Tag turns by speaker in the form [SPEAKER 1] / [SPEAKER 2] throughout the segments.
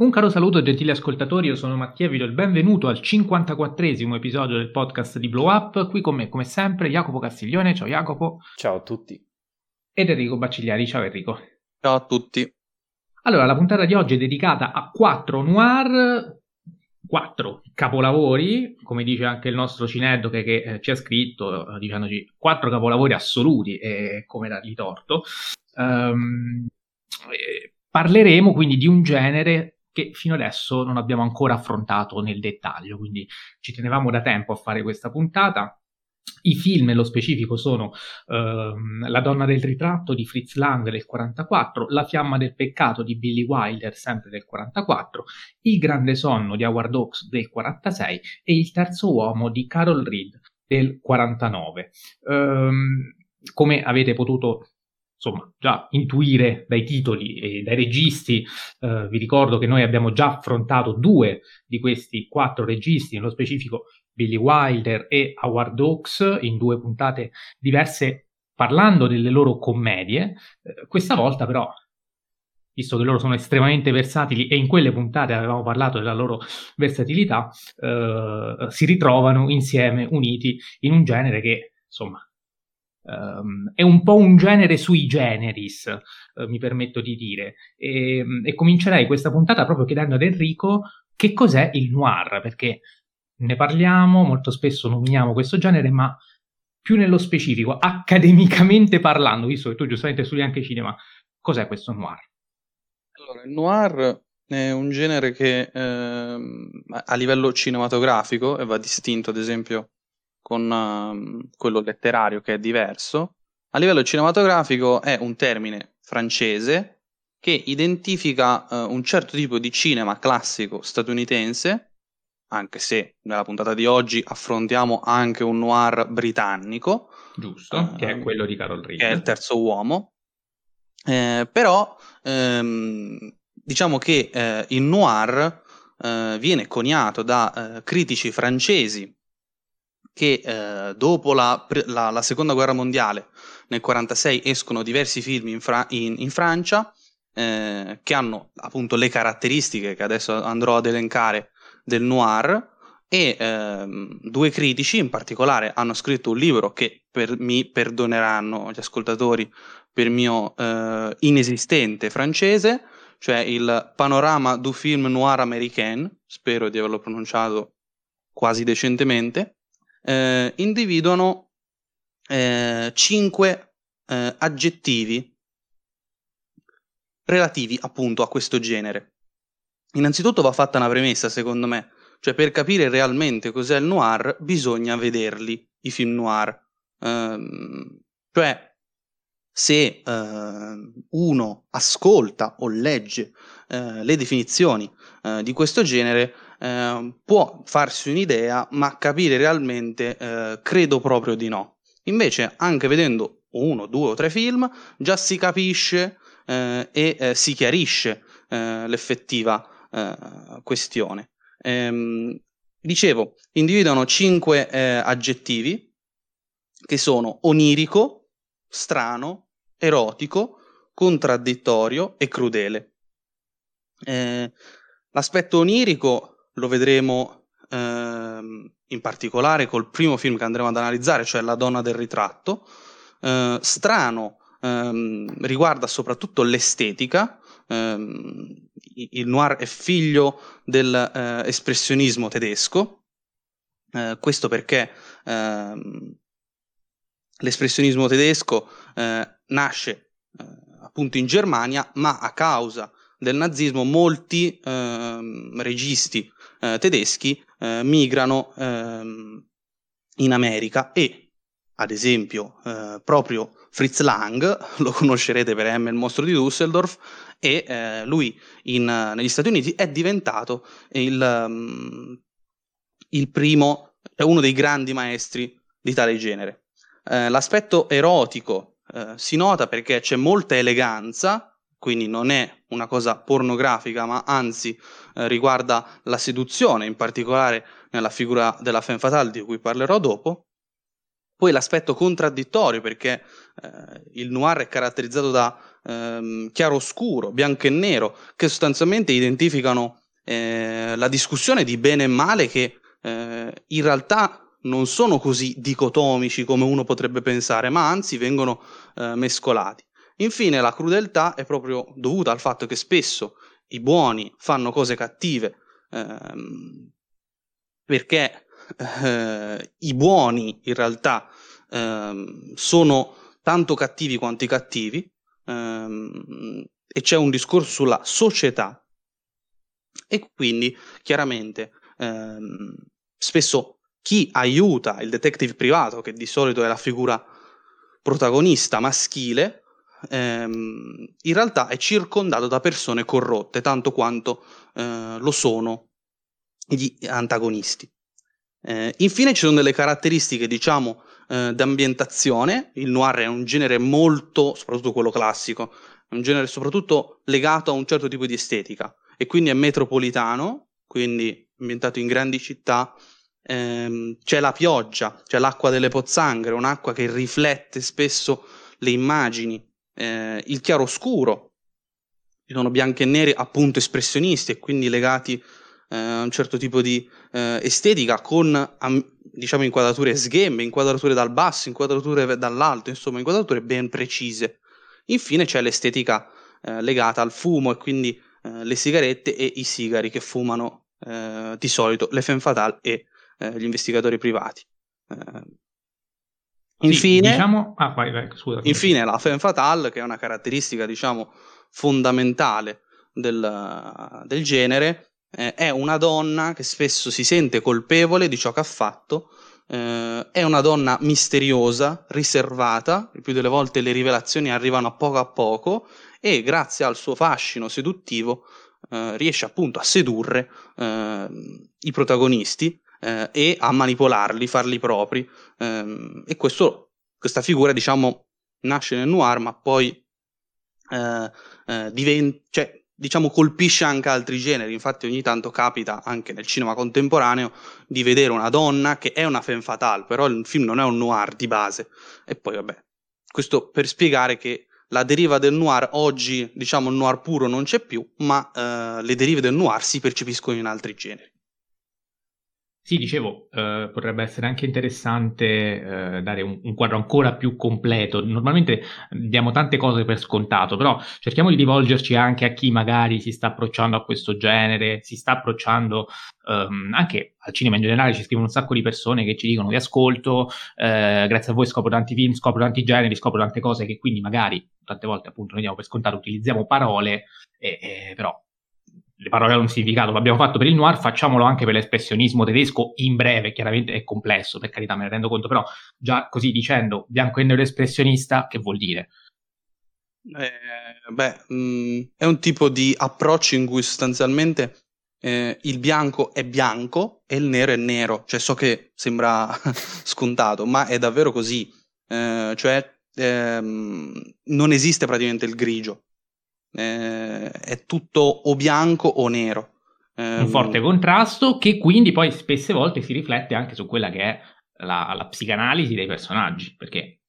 [SPEAKER 1] Un caro saluto gentili ascoltatori, io sono Mattia vi do il benvenuto al 54esimo episodio del podcast di Blow Up, qui con me come sempre Jacopo Castiglione, ciao Jacopo.
[SPEAKER 2] Ciao a tutti.
[SPEAKER 1] Ed Enrico Baccigliari, ciao Enrico.
[SPEAKER 3] Ciao a tutti.
[SPEAKER 1] Allora, la puntata di oggi è dedicata a quattro noir, quattro capolavori, come dice anche il nostro Cineddo che, che eh, ci ha scritto, eh, dicendoci quattro capolavori assoluti e come dargli torto. Um, parleremo quindi di un genere che fino adesso non abbiamo ancora affrontato nel dettaglio, quindi ci tenevamo da tempo a fare questa puntata. I film nello specifico sono uh, La donna del ritratto di Fritz Lang del 44, La fiamma del peccato di Billy Wilder sempre del 44, Il grande sonno di Howard Hawks del 46 e Il terzo uomo di Carol Reed del 49. Um, ehm, come avete potuto insomma, già intuire dai titoli e dai registi, eh, vi ricordo che noi abbiamo già affrontato due di questi quattro registi, nello specifico Billy Wilder e Howard Hawks, in due puntate diverse parlando delle loro commedie. Eh, questa volta però, visto che loro sono estremamente versatili e in quelle puntate avevamo parlato della loro versatilità, eh, si ritrovano insieme, uniti in un genere che, insomma, Um, è un po' un genere sui generis, uh, mi permetto di dire. E, e, comincerei questa puntata proprio chiedendo ad Enrico che cos'è il noir, perché ne parliamo, molto spesso nominiamo questo genere, ma più nello specifico, accademicamente parlando, visto che tu giustamente studi anche cinema, cos'è questo noir?
[SPEAKER 3] Allora, il noir è un genere che eh, a livello cinematografico, va distinto ad esempio con uh, quello letterario che è diverso, a livello cinematografico è un termine francese che identifica uh, un certo tipo di cinema classico statunitense, anche se nella puntata di oggi affrontiamo anche un noir britannico.
[SPEAKER 1] Giusto, uh, che è quello di Carol Reed.
[SPEAKER 3] Che è il terzo uomo. Eh, però ehm, diciamo che eh, il noir eh, viene coniato da eh, critici francesi che eh, dopo la, la, la, seconda guerra mondiale, nel 1946, escono diversi film in, Fra- in, in Francia eh, che hanno appunto le caratteristiche che adesso andrò ad elencare del noir e ehm, due critici in particolare hanno scritto un libro che per, mi perdoneranno gli ascoltatori per mio eh, inesistente francese, cioè il Panorama du film noir américain, spero di averlo pronunciato quasi decentemente, eh, individuano eh, cinque eh, aggettivi relativi appunto a questo genere. Innanzitutto va fatta una premessa, secondo me, cioè per capire realmente cos'è il noir bisogna vederli, i film noir. Ehm, cioè, se eh, uno ascolta o legge eh, le definizioni eh, di questo genere, eh, può farsi un'idea, ma capire realmente eh, credo proprio di no. Invece, anche vedendo uno, due o tre film, già si capisce eh, e eh, si chiarisce eh, l'effettiva eh, questione. Ehm, dicevo, individuano cinque aggettivi che sono onirico, strano, erotico, contraddittorio e crudele. Eh, l'aspetto onirico lo vedremo ehm, in particolare col primo film che andremo ad analizzare, cioè La donna del ritratto. Eh, strano ehm, riguarda soprattutto l'estetica. Ehm, il noir è figlio dell'espressionismo eh, tedesco, eh, questo perché ehm, l'espressionismo tedesco eh, nasce eh, appunto in Germania, ma a causa del nazismo molti ehm, registi eh, tedeschi eh, migrano ehm, in America e, ad esempio, eh, proprio Fritz Lang, lo conoscerete per M, il mostro di Düsseldorf, e eh, lui in, negli Stati Uniti è diventato il, um, il primo, uno dei grandi maestri di tale genere. Eh, l'aspetto erotico eh, si nota perché c'è molta eleganza, quindi non è una cosa pornografica, ma anzi eh, riguarda la seduzione, in particolare nella figura della femme fatale di cui parlerò dopo. Poi l'aspetto contraddittorio, perché eh, il noir è caratterizzato da ehm, chiaro-scuro, bianco e nero, che sostanzialmente identificano eh, la discussione di bene e male che eh, in realtà non sono così dicotomici come uno potrebbe pensare, ma anzi vengono eh, mescolati. Infine, la crudeltà è proprio dovuta al fatto che spesso i buoni fanno cose cattive ehm, perché eh, i buoni in realtà ehm, sono tanto cattivi quanto i cattivi ehm, e c'è un discorso sulla società. E quindi chiaramente ehm, spesso chi aiuta il detective privato, che di solito è la figura protagonista maschile, ehm, in realtà è circondato da persone corrotte, tanto quanto eh, lo sono gli antagonisti. Eh, infine ci sono delle caratteristiche, diciamo, eh, d'ambientazione. Il noir è un genere molto, soprattutto quello classico, è un genere soprattutto legato a un certo tipo di estetica e quindi è metropolitano, quindi ambientato in grandi città. Ehm, c'è la pioggia, c'è l'acqua delle pozzanghere, un'acqua che riflette spesso le immagini, eh, il chiaroscuro, ci sono bianchi e neri appunto espressionisti e quindi legati eh, a un certo tipo di eh, estetica con am, diciamo inquadrature sghembe, inquadrature dal basso, inquadrature dall'alto, insomma inquadrature ben precise. Infine c'è l'estetica eh, legata al fumo e quindi eh, le sigarette e i sigari che fumano eh, di solito le femme fatale e gli investigatori privati.
[SPEAKER 1] Infine, sì, diciamo... ah, vai, vai,
[SPEAKER 3] scusa, infine la femme fatale, che è una caratteristica, diciamo, fondamentale del, del genere, eh, è una donna che spesso si sente colpevole di ciò che ha fatto, eh, è una donna misteriosa, riservata, il più delle volte le rivelazioni arrivano a poco a poco e grazie al suo fascino seduttivo eh, riesce appunto a sedurre eh, i protagonisti eh, e a manipolarli, farli propri ehm, e questo, questa figura diciamo nasce nel noir ma poi eh, eh, diventa, cioè, diciamo, colpisce anche altri generi. Infatti, ogni tanto capita anche nel cinema contemporaneo di vedere una donna che è una femme fatale, però il film non è un noir di base. E poi, vabbè, questo per spiegare che la deriva del noir oggi, diciamo, il noir puro non c'è più, ma eh, le derive del noir si percepiscono in altri generi.
[SPEAKER 1] Sì, dicevo, eh, potrebbe essere anche interessante eh, dare un, un, quadro ancora più completo. Normalmente diamo tante cose per scontato, però cerchiamo di rivolgerci anche a chi magari si sta approcciando a questo genere, si sta approcciando ehm, anche al cinema in generale. Ci scrivono un sacco di persone che ci dicono vi ascolto, eh, grazie a voi scopro tanti film, scopro tanti generi, scopro tante cose che quindi magari tante volte appunto noi diamo per scontato, utilizziamo parole, però le parole hanno un significato, l'abbiamo fatto per il noir, facciamolo anche per l'espressionismo tedesco in breve, chiaramente è complesso, per carità me ne rendo conto, però già così dicendo bianco e nero espressionista, che vuol dire?
[SPEAKER 3] Eh, beh, mh, mm, è un tipo di approccio in cui sostanzialmente eh, il bianco è bianco e il nero è nero, cioè so che sembra scontato, ma è davvero così, eh, cioè ehm, non esiste praticamente il grigio, eh, è tutto o bianco o nero.
[SPEAKER 1] Un forte contrasto che quindi poi spesse volte si riflette anche su quella che è la, la psicanalisi dei personaggi, perché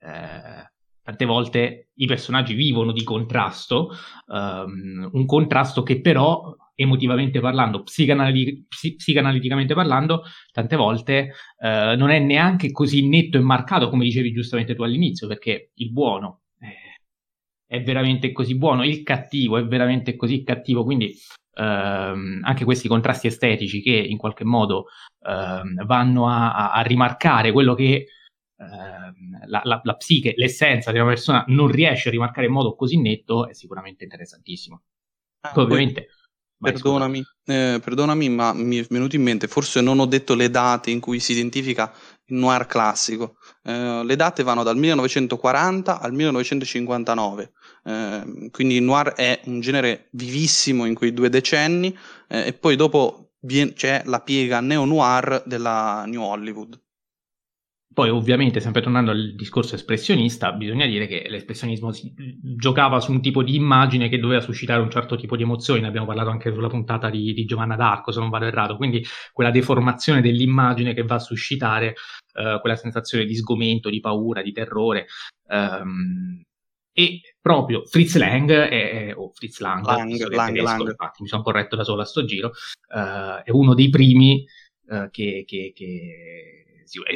[SPEAKER 1] eh, tante volte i personaggi vivono di contrasto, um, un contrasto che però emotivamente parlando, psicanali- psicanaliticamente parlando, tante volte uh, non è neanche così netto e marcato come dicevi giustamente tu all'inizio, perché il buono è veramente così buono, il cattivo è veramente così cattivo, quindi ehm, anche questi contrasti estetici che in qualche modo ehm, vanno a, a, rimarcare quello che ehm, la, la, la, psiche, l'essenza di una persona non riesce a rimarcare in modo così netto è sicuramente interessantissimo. Ah, Poi, ovviamente...
[SPEAKER 3] Perdonami, eh, perdonami, ma mi è venuto in mente, forse non ho detto le date in cui si identifica il noir classico. Eh, le date vanno dal 1940 al 1959. Eh, quindi il noir è un genere vivissimo in quei due decenni eh, e poi dopo vien- c'è la piega neo-noir della New Hollywood.
[SPEAKER 1] Poi ovviamente, sempre tornando al discorso espressionista, bisogna dire che l'espressionismo si, giocava su un tipo di immagine che doveva suscitare un certo tipo di emozioni, ne abbiamo parlato anche sulla puntata di, di Giovanna d'Arco, se non vado errato, quindi quella deformazione dell'immagine che va a suscitare eh, quella sensazione di sgomento, di paura, di terrore. Ehm, e proprio Fritz Lang, è, o Fritz Lang,
[SPEAKER 3] Lang, Lang,
[SPEAKER 1] tedesco,
[SPEAKER 3] Lang.
[SPEAKER 1] infatti mi sono corretto da solo a sto giro, eh, è uno dei primi eh, che, che, che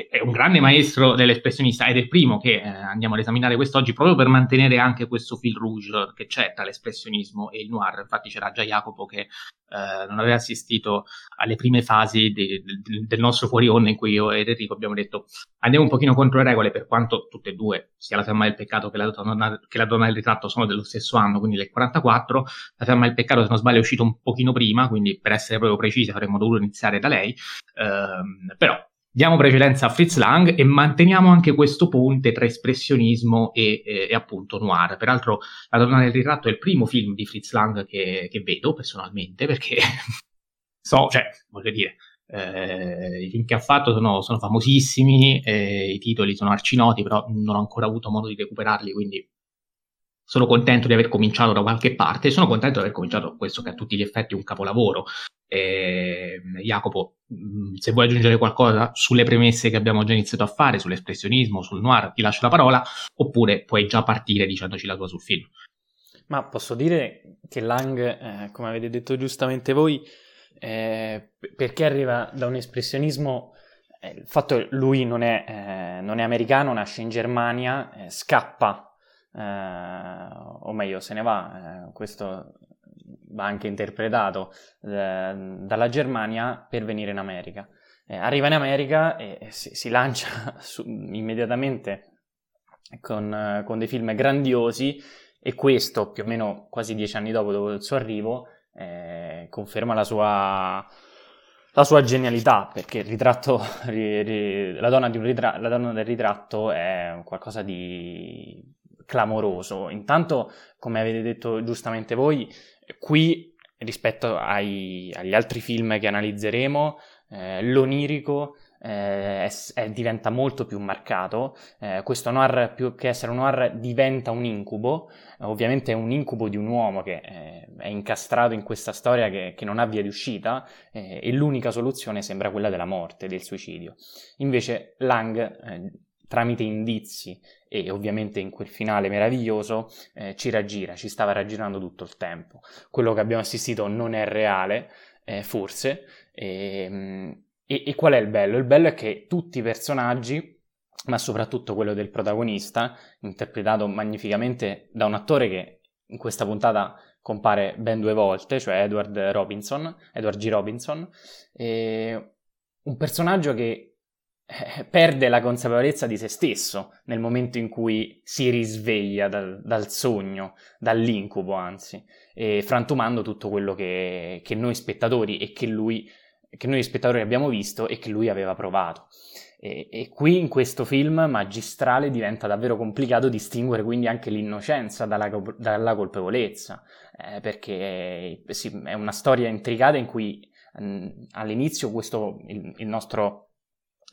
[SPEAKER 1] è un grande maestro dell'espressionista ed è il primo che eh, andiamo ad esaminare quest'oggi proprio per mantenere anche questo fil rouge che c'è tra l'espressionismo e il noir. Infatti c'era già Jacopo che eh, non aveva assistito alle prime fasi de, de, del nostro fuori onda in cui io ed Enrico abbiamo detto andiamo un pochino contro le regole per quanto tutte e due, sia la fiamma del peccato che la, donna, che la donna del ritratto sono dello stesso anno, quindi del 44, la fiamma del peccato se non sbaglio è uscito un pochino prima, quindi per essere proprio precisi avremmo dovuto iniziare da lei, eh, però diamo precedenza a Fritz Lang e manteniamo anche questo ponte tra espressionismo e, e, e, appunto noir. Peraltro La donna del ritratto è il primo film di Fritz Lang che, che vedo personalmente perché so, cioè, voglio dire, eh, i film che ha fatto sono, sono famosissimi, eh, i titoli sono arcinoti, però non ho ancora avuto modo di recuperarli, quindi sono contento di aver cominciato da qualche parte, sono contento di aver cominciato questo che a tutti gli effetti è un capolavoro. Eh, Jacopo, mm, se vuoi aggiungere qualcosa sulle premesse che abbiamo già iniziato a fare, sull'espressionismo, sul noir, ti lascio la parola, oppure puoi già partire dicendoci la tua sul film.
[SPEAKER 2] Ma posso dire che Lang, eh, come avete detto giustamente voi, eh, perché arriva da un espressionismo eh, il fatto che lui non è, eh, non è, americano, nasce in Germania, eh, scappa eh, o meglio se ne va, eh, questo va anche interpretato eh, dalla Germania per venire in America. Eh, arriva in America e si, si lancia su, immediatamente con, con, dei film grandiosi e questo più o meno quasi dieci anni dopo, dopo il suo arrivo, eh, conferma la sua, la sua genialità, perché ritratto, ri, ri, la, donna ritratto, la, donna del ritratto è qualcosa di clamoroso. Intanto, come avete detto giustamente voi, qui rispetto ai, agli altri film che analizzeremo, eh, l'onirico eh, è, diventa molto più marcato. Eh, questo noir, più che essere un noir, diventa un incubo. ovviamente è un incubo di un uomo che eh, è incastrato in questa storia che, che non ha via di uscita eh, e l'unica soluzione sembra quella della morte, del suicidio. Invece Lang eh, tramite indizi e ovviamente in quel finale meraviglioso eh, ci raggira, ci stava raggirando tutto il tempo. Quello che abbiamo assistito non è reale, eh, forse, e, ehm, e, e qual è il bello? Il bello è che tutti i personaggi ma soprattutto quello del protagonista, interpretato magnificamente da un attore che in questa puntata compare ben due volte, cioè Edward Robinson, Edward G. Robinson, un personaggio che eh, perde la consapevolezza di se stesso nel momento in cui si risveglia dal, dal sogno, dall'incubo anzi, frantumando tutto quello che, che noi spettatori e che lui, che noi spettatori abbiamo visto e che lui aveva provato. E, e, qui in questo film magistrale diventa davvero complicato distinguere quindi anche l'innocenza dalla, dalla colpevolezza, eh, perché sì, è una storia intricata in cui all'inizio questo, il, il nostro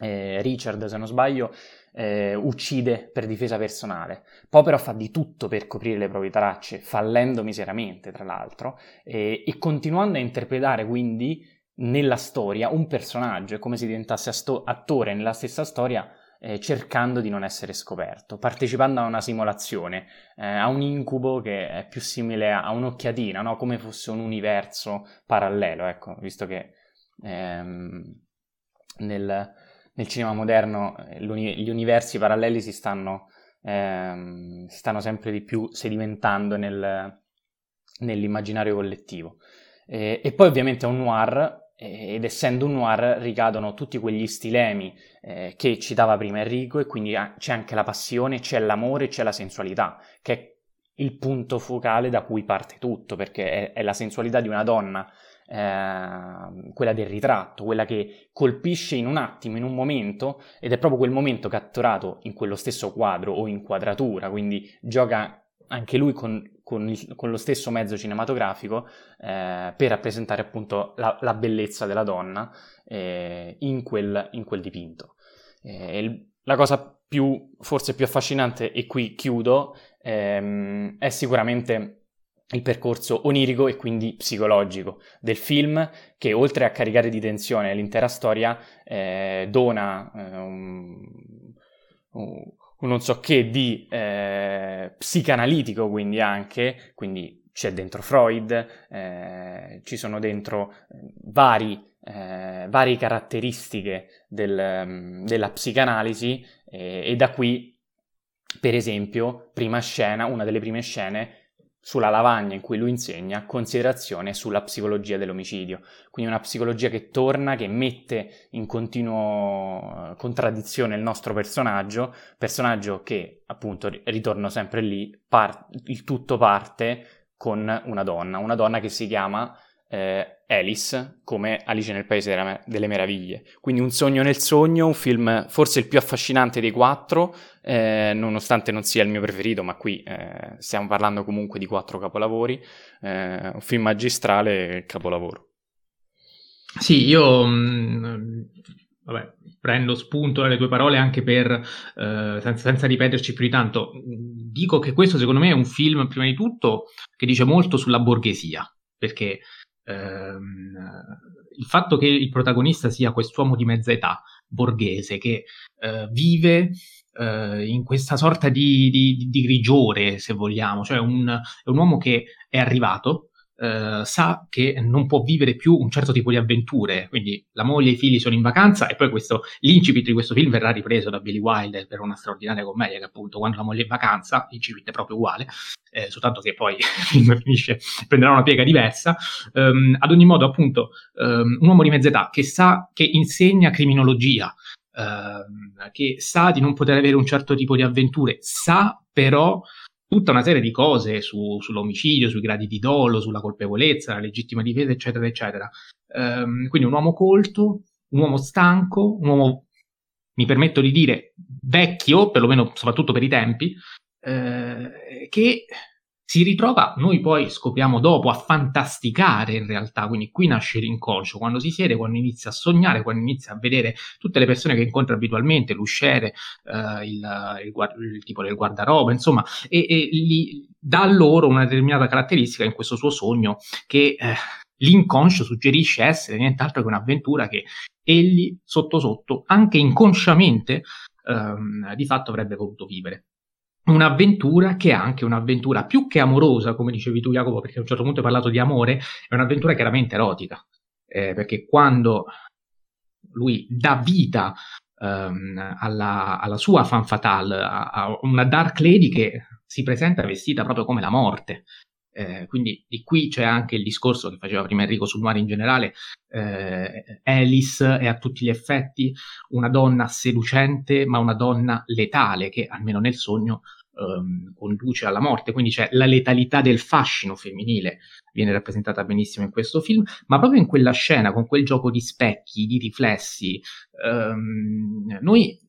[SPEAKER 2] eh, Richard, se non sbaglio, eh, uccide per difesa personale. Poi fa di tutto per coprire le proprie tracce, fallendo miseramente, tra l'altro, eh, e continuando a interpretare quindi nella storia un personaggio, è come se diventasse asto- attore nella stessa storia, eh, cercando di non essere scoperto, partecipando a una simulazione, eh, a un incubo che è più simile a, un'occhiatina, no? come fosse un universo parallelo, ecco, visto che ehm, nel, nel cinema moderno eh, gli universi paralleli si stanno, ehm, stanno sempre di più sedimentando nel, nell'immaginario collettivo. E, e, poi ovviamente è un noir, ed essendo un noir ricadono tutti quegli stilemi eh, che citava prima Enrico, e quindi c'è anche la passione, c'è l'amore, c'è la sensualità, che è il punto focale da cui parte tutto, perché è, è la sensualità di una donna eh, quella del ritratto, quella che colpisce in un attimo, in un momento, ed è proprio quel momento catturato in quello stesso quadro o inquadratura, quindi gioca anche lui con, con, il, con lo stesso mezzo cinematografico eh, per rappresentare appunto la, la bellezza della donna eh, in, quel, in, quel, dipinto. Eh, il, la cosa più, forse più affascinante, e qui chiudo, ehm, è sicuramente il percorso onirico e quindi psicologico del film che oltre a caricare di tensione l'intera storia eh, dona eh, un, un, non so che di eh, psicanalitico quindi anche, quindi c'è dentro Freud, eh, ci sono dentro eh, vari, eh, varie caratteristiche del, mm, della psicanalisi e da qui per esempio prima scena, una delle prime scene sulla lavagna in cui lui insegna considerazione sulla psicologia dell'omicidio, quindi una psicologia che torna, che mette in continuo eh, contraddizione il nostro personaggio, personaggio che appunto ritorno sempre lì, par- il tutto parte con una donna, una donna che si chiama eh, Alice come Alice nel Paese della, delle Meraviglie. Quindi Un sogno nel sogno, un film forse il più affascinante dei quattro, eh, nonostante non sia il mio preferito, ma qui eh, stiamo parlando comunque di quattro capolavori, eh, un film magistrale, capolavoro.
[SPEAKER 1] Sì, io mh, mm, vabbè, prendo spunto dalle tue parole anche per, eh, senza, senza, ripeterci più di tanto, dico che questo secondo me è un film, prima di tutto, che dice molto sulla borghesia, perché ehm, il fatto che il protagonista sia quest'uomo di mezza età, borghese, che eh, vive eh, in questa sorta di, di, di, grigiore, se vogliamo, cioè un, è un uomo che è arrivato, Uh, sa che non può vivere più un certo tipo di avventure, quindi la moglie e i figli sono in vacanza e poi questo, l'incipit di questo film verrà ripreso da Billy Wilder per una straordinaria commedia che appunto quando la moglie è in vacanza, l'incipit è proprio uguale, eh, soltanto che poi il film finisce, prenderà una piega diversa, um, ad ogni modo appunto um, un uomo di mezza età che sa, che insegna criminologia, che sa di non poter avere un certo tipo di avventure, sa però tutta una serie di cose su, sull'omicidio, sui gradi di dolo, sulla colpevolezza, la legittima difesa, eccetera, eccetera. Um, quindi un uomo colto, un uomo stanco, un uomo, mi permetto di dire, vecchio, perlomeno soprattutto per i tempi, eh, che si ritrova, noi poi scopriamo dopo, a fantasticare in realtà, quindi qui nasce l'inconscio, quando si siede, quando inizia a sognare, quando inizia a vedere tutte le persone che incontra abitualmente, l'usciere, eh, il, il, il, tipo del guardaroba, insomma, e, e gli dà loro una determinata caratteristica in questo suo sogno che eh, l'inconscio suggerisce essere nient'altro che un'avventura che egli sotto sotto, anche inconsciamente, ehm, di fatto avrebbe voluto vivere un'avventura che è anche un'avventura più che amorosa, come dicevi tu Jacopo, perché a un certo punto hai parlato di amore, è un'avventura chiaramente erotica, eh, perché quando lui dà vita um, alla, alla, sua fan fatale, a, a, una Dark Lady che si presenta vestita proprio come la morte. Eh, quindi di qui c'è anche il discorso che faceva prima Enrico sul mare in generale. Eh, Alice è a tutti gli effetti una donna seducente, ma una donna letale che almeno nel sogno ehm, conduce alla morte. Quindi c'è la letalità del fascino femminile, viene rappresentata benissimo in questo film, ma proprio in quella scena, con quel gioco di specchi, di riflessi, ehm, noi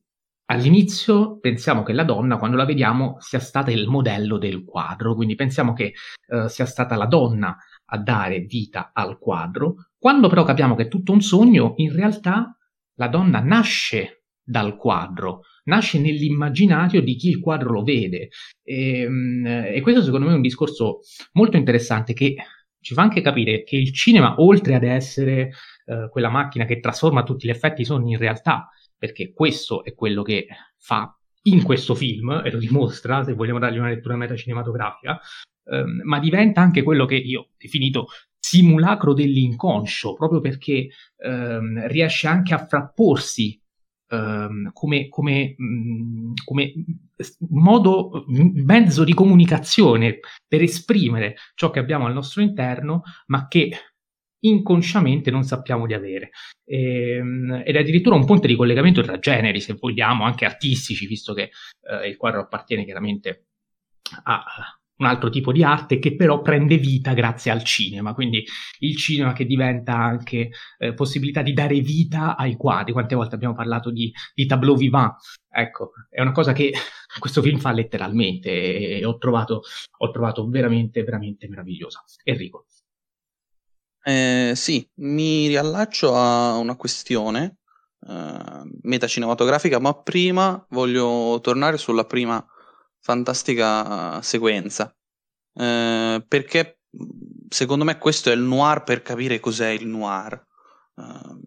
[SPEAKER 1] All'inizio pensiamo che la donna, quando la vediamo, sia stata il modello del quadro, quindi pensiamo che eh, sia stata la donna a dare vita al quadro. Quando però capiamo che è tutto un sogno, in realtà la donna nasce dal quadro, nasce nell'immaginario di chi il quadro lo vede. E, ehm, e questo secondo me è un discorso molto interessante che ci fa anche capire che il cinema, oltre ad essere eh, quella macchina che trasforma tutti gli effetti sogni in realtà, perché questo è quello che fa in questo film, e lo dimostra, se vogliamo dargli una lettura metacinematografica, ehm, ma diventa anche quello che io ho definito simulacro dell'inconscio, proprio perché ehm, riesce anche a frapporsi ehm, come, come, mh, mm, come, modo, mezzo di comunicazione per esprimere ciò che abbiamo al nostro interno, ma che inconsciamente non sappiamo di avere. E, ehm, ed è addirittura un ponte di collegamento tra generi, se vogliamo, anche artistici, visto che eh, il quadro appartiene chiaramente a un altro tipo di arte che però prende vita grazie al cinema, quindi il cinema che diventa anche eh, possibilità di dare vita ai quadri. Quante volte abbiamo parlato di, di tableau vivant? Ecco, è una cosa che questo film fa letteralmente e, ho, trovato, ho trovato veramente, veramente meravigliosa. Enrico.
[SPEAKER 3] Eh, sì, mi riallaccio a una questione eh, metacinematografica, ma prima voglio tornare sulla prima fantastica sequenza, eh, perché secondo me questo è il noir per capire cos'è il noir, eh,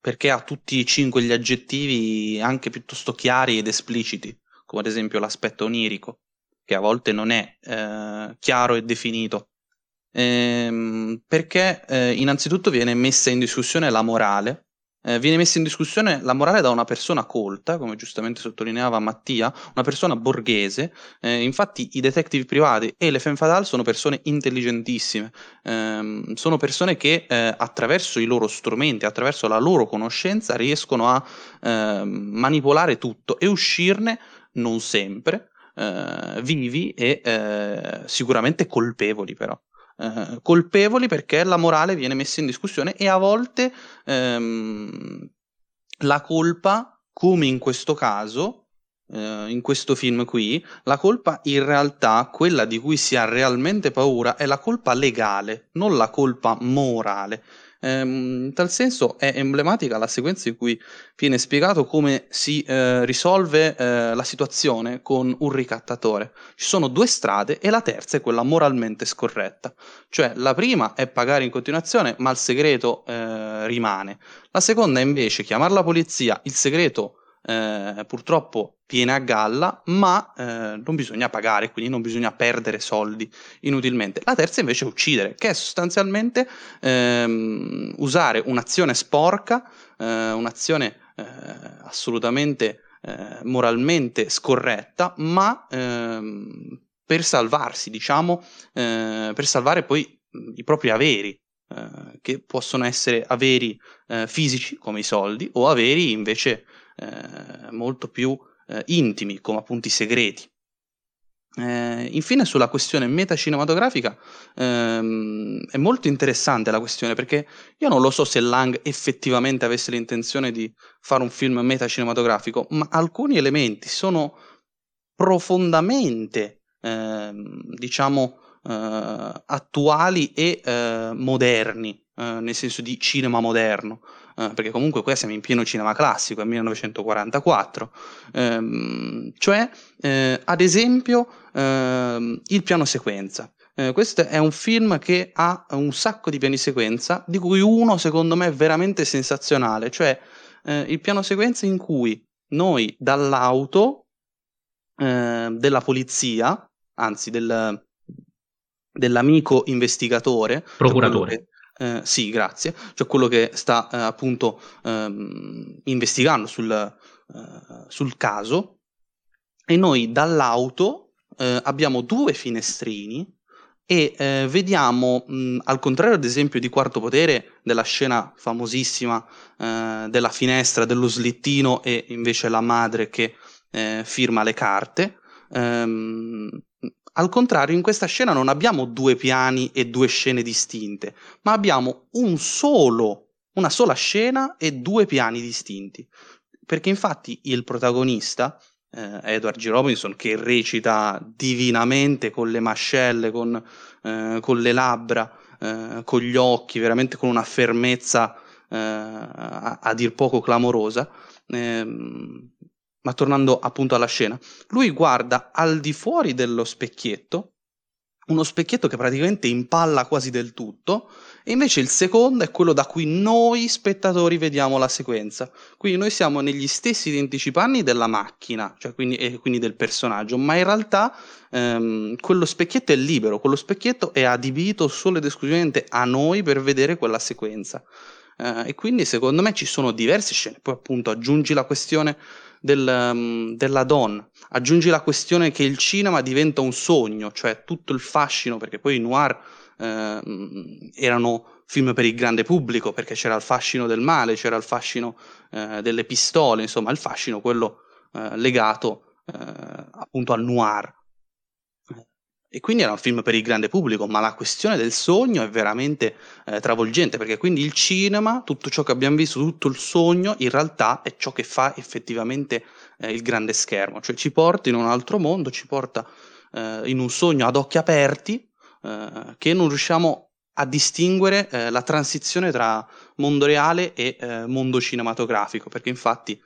[SPEAKER 3] perché ha tutti e cinque gli aggettivi anche piuttosto chiari ed espliciti, come ad esempio l'aspetto onirico, che a volte non è eh, chiaro e definito. Ehm, perché eh, innanzitutto viene messa in discussione la morale, eh, viene messa in discussione la morale da una persona colta, come giustamente sottolineava Mattia, una persona borghese. Eh, infatti, i detective privati e le femme fatale sono persone intelligentissime, eh, sono persone che eh, attraverso i loro strumenti, attraverso la loro conoscenza, riescono a ehm, manipolare tutto e uscirne non sempre. Eh, vivi e eh, sicuramente colpevoli però. Eh, colpevoli perché la morale viene messa in discussione e a volte ehm, la colpa, come in questo caso, eh, in questo film qui, la colpa in realtà, quella di cui si ha realmente paura, è la colpa legale, non la colpa morale. Ehm, in tal senso è emblematica la sequenza in cui viene spiegato come si eh, risolve eh, la situazione con un ricattatore. Ci sono due strade e la terza è quella moralmente scorretta. Cioè la prima è pagare in continuazione ma il segreto eh, rimane. La seconda è invece chiamare la polizia, il segreto eh, purtroppo viene a galla, ma eh, non bisogna pagare, quindi non bisogna perdere soldi inutilmente. La terza invece è uccidere, che è sostanzialmente ehm, usare un'azione sporca, eh, un'azione eh, assolutamente eh, moralmente scorretta, ma ehm, per salvarsi, diciamo, eh, per salvare poi i propri averi, che possono essere averi fisici come i soldi o averi invece eh, molto più eh, intimi, come appunto i segreti. Eh, infine sulla questione metacinematografica ehm, è molto interessante la questione perché io non lo so se Lang effettivamente avesse l'intenzione di fare un film metacinematografico, ma alcuni elementi sono profondamente ehm, diciamo eh, attuali e eh, moderni, eh, nel senso di cinema moderno. Eh, perché comunque qua siamo in pieno cinema classico, è 1944, ehm, cioè eh, ad esempio ehm, il piano sequenza. Eh, questo è un film che ha un sacco di piani sequenza, di cui uno secondo me è veramente sensazionale, cioè eh, il piano sequenza in cui noi dall'auto della polizia, anzi del, dell'amico investigatore,
[SPEAKER 1] procuratore,
[SPEAKER 3] eh, sì, grazie. Cioè quello che sta eh, appunto ehm, investigando sul, eh, sul, caso. E noi dall'auto eh, abbiamo due finestrini e eh, vediamo, mh, al contrario ad esempio di Quarto Potere, della scena famosissima della finestra, dello slittino e invece la madre che firma le carte, ehm, al contrario, in questa scena non abbiamo due piani e due scene distinte, ma abbiamo un solo, una sola scena e due piani distinti. Perché infatti il protagonista, eh, Edward G. Robinson, che recita divinamente con le mascelle, con, eh, con le labbra, eh, con gli occhi, veramente con una fermezza eh, a, a, dir poco clamorosa, ehm, ma tornando appunto alla scena, lui guarda al di fuori dello specchietto, uno specchietto che praticamente impalla quasi del tutto, e invece il secondo è quello da cui noi spettatori vediamo la sequenza. Quindi noi siamo negli stessi identici panni della macchina, cioè quindi, e quindi del personaggio, ma in realtà ehm, quello specchietto è libero, quello specchietto è adibito solo ed esclusivamente a noi per vedere quella sequenza. Eh, e quindi secondo me ci sono diverse scene, poi appunto aggiungi la questione del, um, della donna. Aggiungi la questione che il cinema diventa un sogno, cioè tutto il fascino, perché poi i noir eh, erano film per il grande pubblico, perché c'era il fascino del male, c'era il fascino eh, delle pistole, insomma il fascino quello eh, legato eh, appunto al noir. E quindi era un film per il grande pubblico, ma la questione del sogno è veramente eh, travolgente, perché quindi il cinema, tutto ciò che abbiamo visto, tutto il sogno, in realtà è ciò che fa effettivamente eh, il grande schermo, cioè ci porta in un altro mondo, ci porta eh, in un sogno ad occhi aperti, eh, che non riusciamo a distinguere eh, la transizione tra mondo reale e eh, mondo cinematografico, perché infatti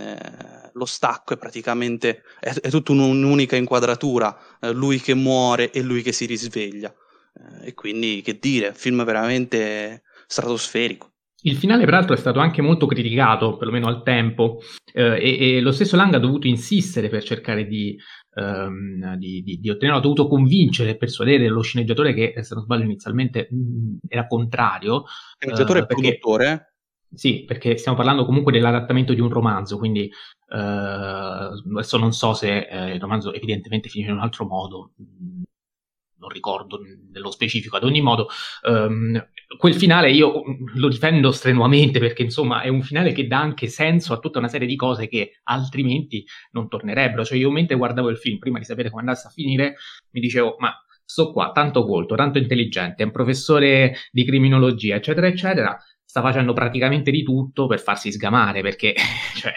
[SPEAKER 3] eh, lo stacco è praticamente è, è tutta un'unica inquadratura, eh, lui che muore e lui che si risveglia. Eh, e quindi che dire, film veramente stratosferico.
[SPEAKER 1] Il finale, peraltro, è stato anche molto criticato, perlomeno al tempo, eh, e, e, lo stesso Lang ha dovuto insistere per cercare di, ehm, di, di, di ottenerlo, ha dovuto convincere e persuadere lo sceneggiatore che, se non sbaglio, inizialmente mh, mm, era contrario.
[SPEAKER 3] Sceneggiatore e perché, produttore?
[SPEAKER 1] Sì, perché stiamo parlando comunque dell'adattamento di un romanzo, quindi eh, adesso non so se eh, il romanzo evidentemente finisce in un altro modo, non ricordo nello specifico, ad ogni modo, um, quel finale io lo difendo strenuamente perché insomma è un finale che dà anche senso a tutta una serie di cose che altrimenti non tornerebbero. Cioè io mentre guardavo il film, prima di sapere come andasse a finire, mi dicevo ma sto qua, tanto colto, tanto intelligente, è un professore di criminologia, eccetera, eccetera, sta facendo praticamente di tutto per farsi sgamare perché cioè,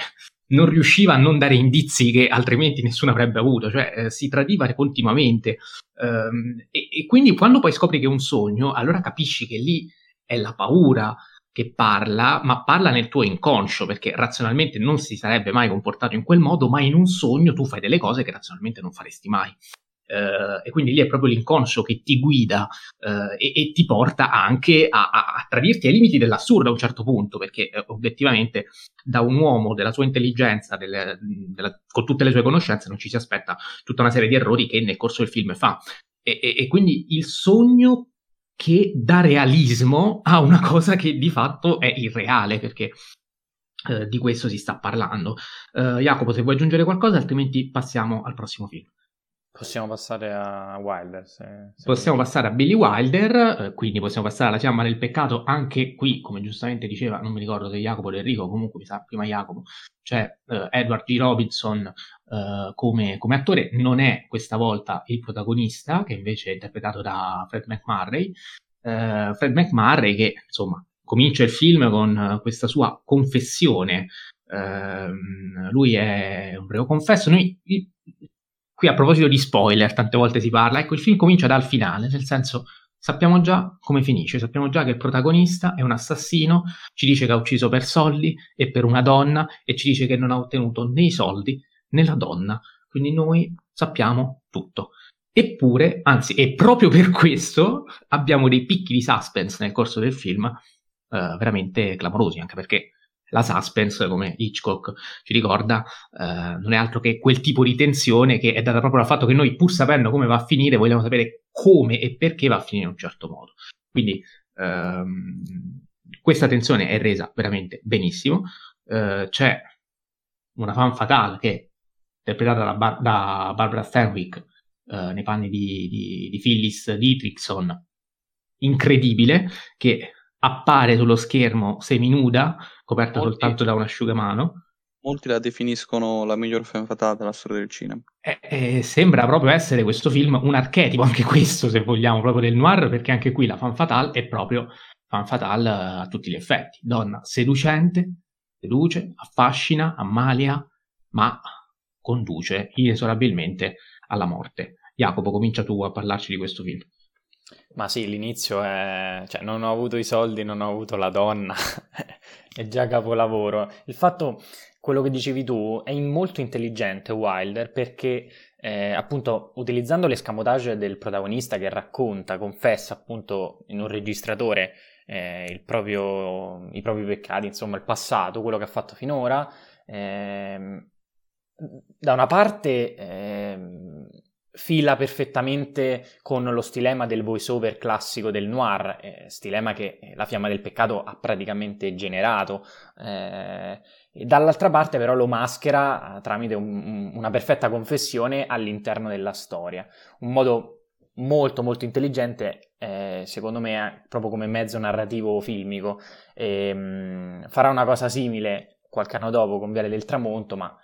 [SPEAKER 1] non riusciva a non dare indizi che altrimenti nessuno avrebbe avuto, cioè eh, si tradiva continuamente. Um, e, e, quindi quando poi scopri che è un sogno, allora capisci che lì è la paura che parla, ma parla nel tuo inconscio, perché razionalmente non si sarebbe mai comportato in quel modo, ma in un sogno tu fai delle cose che razionalmente non faresti mai. Uh, e quindi lì è proprio l'inconscio che ti guida uh, e, e, ti porta anche a, a, a, tradirti ai limiti dell'assurdo a un certo punto, perché uh, obiettivamente da un uomo della sua intelligenza, delle, della, con tutte le sue conoscenze, non ci si aspetta tutta una serie di errori che nel corso del film fa. E, e, e quindi il sogno che dà realismo a una cosa che di fatto è irreale, perché di questo si sta parlando. Jacopo, se vuoi aggiungere qualcosa, altrimenti passiamo al prossimo film.
[SPEAKER 2] Possiamo passare a Wilder. Se,
[SPEAKER 1] se possiamo passare a Billy Wilder, eh, quindi possiamo passare alla fiamma del peccato. Anche qui, come giustamente diceva, non mi ricordo se Jacopo o Enrico, comunque mi sa prima Jacopo, c'è eh, Edward G. Robinson eh, come, come, attore. Non è questa volta il protagonista, che invece è interpretato da Fred McMurray. Eh, Fred McMurray, che insomma comincia il film con questa sua confessione. Ehm, lui è un reo confesso. Noi qui a proposito di spoiler, tante volte si parla, ecco il film comincia dal finale, nel senso sappiamo già come finisce, sappiamo già che il protagonista è un assassino, ci dice che ha ucciso per soldi e per una donna e ci dice che non ha ottenuto né i soldi né la donna, quindi noi sappiamo tutto. Eppure, anzi, e proprio per questo abbiamo dei picchi di suspense nel corso del film eh, veramente clamorosi, anche perché la suspense, come Hitchcock ci ricorda, eh, non è altro che quel tipo di tensione che è data proprio dal fatto che noi, pur sapendo come va a finire, vogliamo sapere come e perché va a finire in un certo modo. Quindi ehm, questa tensione è resa veramente benissimo. Eh, c'è una fan fatale che interpretata da, Bar- da Barbara Stanwyck eh, nei panni di, di, di Phyllis Dietrichson, incredibile, che appare sullo schermo seminuda, coperta molti, soltanto da un asciugamano.
[SPEAKER 3] Molti la definiscono la miglior femme fatale della storia del cinema.
[SPEAKER 1] E, e sembra proprio essere questo film un archetipo, anche questo se vogliamo, proprio del noir, perché anche qui la femme fatale è proprio femme fatale a tutti gli effetti. Donna seducente, seduce, affascina, ammalia, ma conduce inesorabilmente alla morte. Jacopo, comincia tu a parlarci di questo film.
[SPEAKER 2] Ma sì, l'inizio è... cioè non ho avuto i soldi, non ho avuto la donna, è già capolavoro. Il fatto, quello che dicevi tu, è molto intelligente Wilder perché eh, appunto utilizzando l'escamotage del protagonista che racconta, confessa appunto in un registratore eh, proprio, i propri peccati, insomma il passato, quello che ha fatto finora, eh, da una parte ehm, fila perfettamente con lo stilema del voiceover classico del noir, eh, stilema che la Fiamma del Peccato ha praticamente generato. Eh, dall'altra parte però lo maschera eh, tramite un, una perfetta confessione all'interno della storia. Un modo molto molto intelligente, eh, secondo me, proprio come mezzo narrativo filmico. Ehm, farà una cosa simile qualche anno dopo con Viale del Tramonto, ma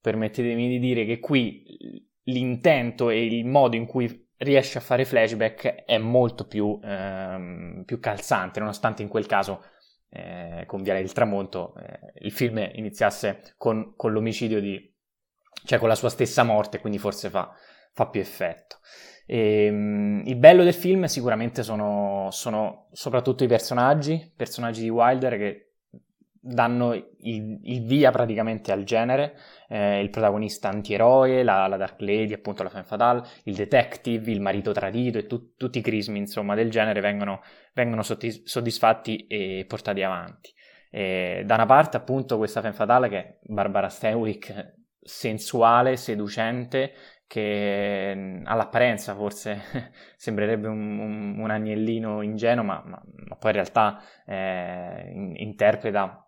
[SPEAKER 2] permettetemi di dire che qui l'intento e il modo in cui riesce a fare flashback è molto più, ehm, più calzante, nonostante in quel caso eh, con Viale del Tramonto eh, il film iniziasse con, con, l'omicidio di... cioè con la sua stessa morte, quindi forse fa, fa più effetto. E, um, il bello del film sicuramente sono, sono soprattutto i personaggi, personaggi di Wilder che danno il, il, via praticamente al genere, eh, il protagonista antieroe, la, la, Dark Lady, appunto la Femme Fatale, il detective, il marito tradito e tu, tutti i crismi insomma del genere vengono, vengono soddisfatti e portati avanti. E da una parte appunto questa Femme Fatale che è Barbara Stanwyck, sensuale, seducente, che all'apparenza forse sembrerebbe un, un, un, agnellino ingenuo, ma, ma, ma poi in realtà eh, in, interpreta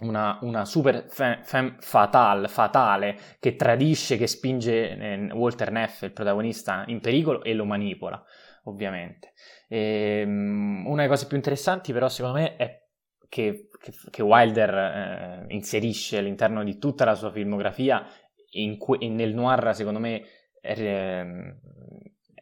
[SPEAKER 2] una, una super femme, femme fatale, fatale che tradisce, che spinge eh, Walter Neff, il protagonista, in pericolo e lo manipola, ovviamente. E, um, una delle cose più interessanti, però, secondo me, è che, che, che Wilder eh, inserisce all'interno di tutta la sua filmografia in que- nel noir, secondo me, eh,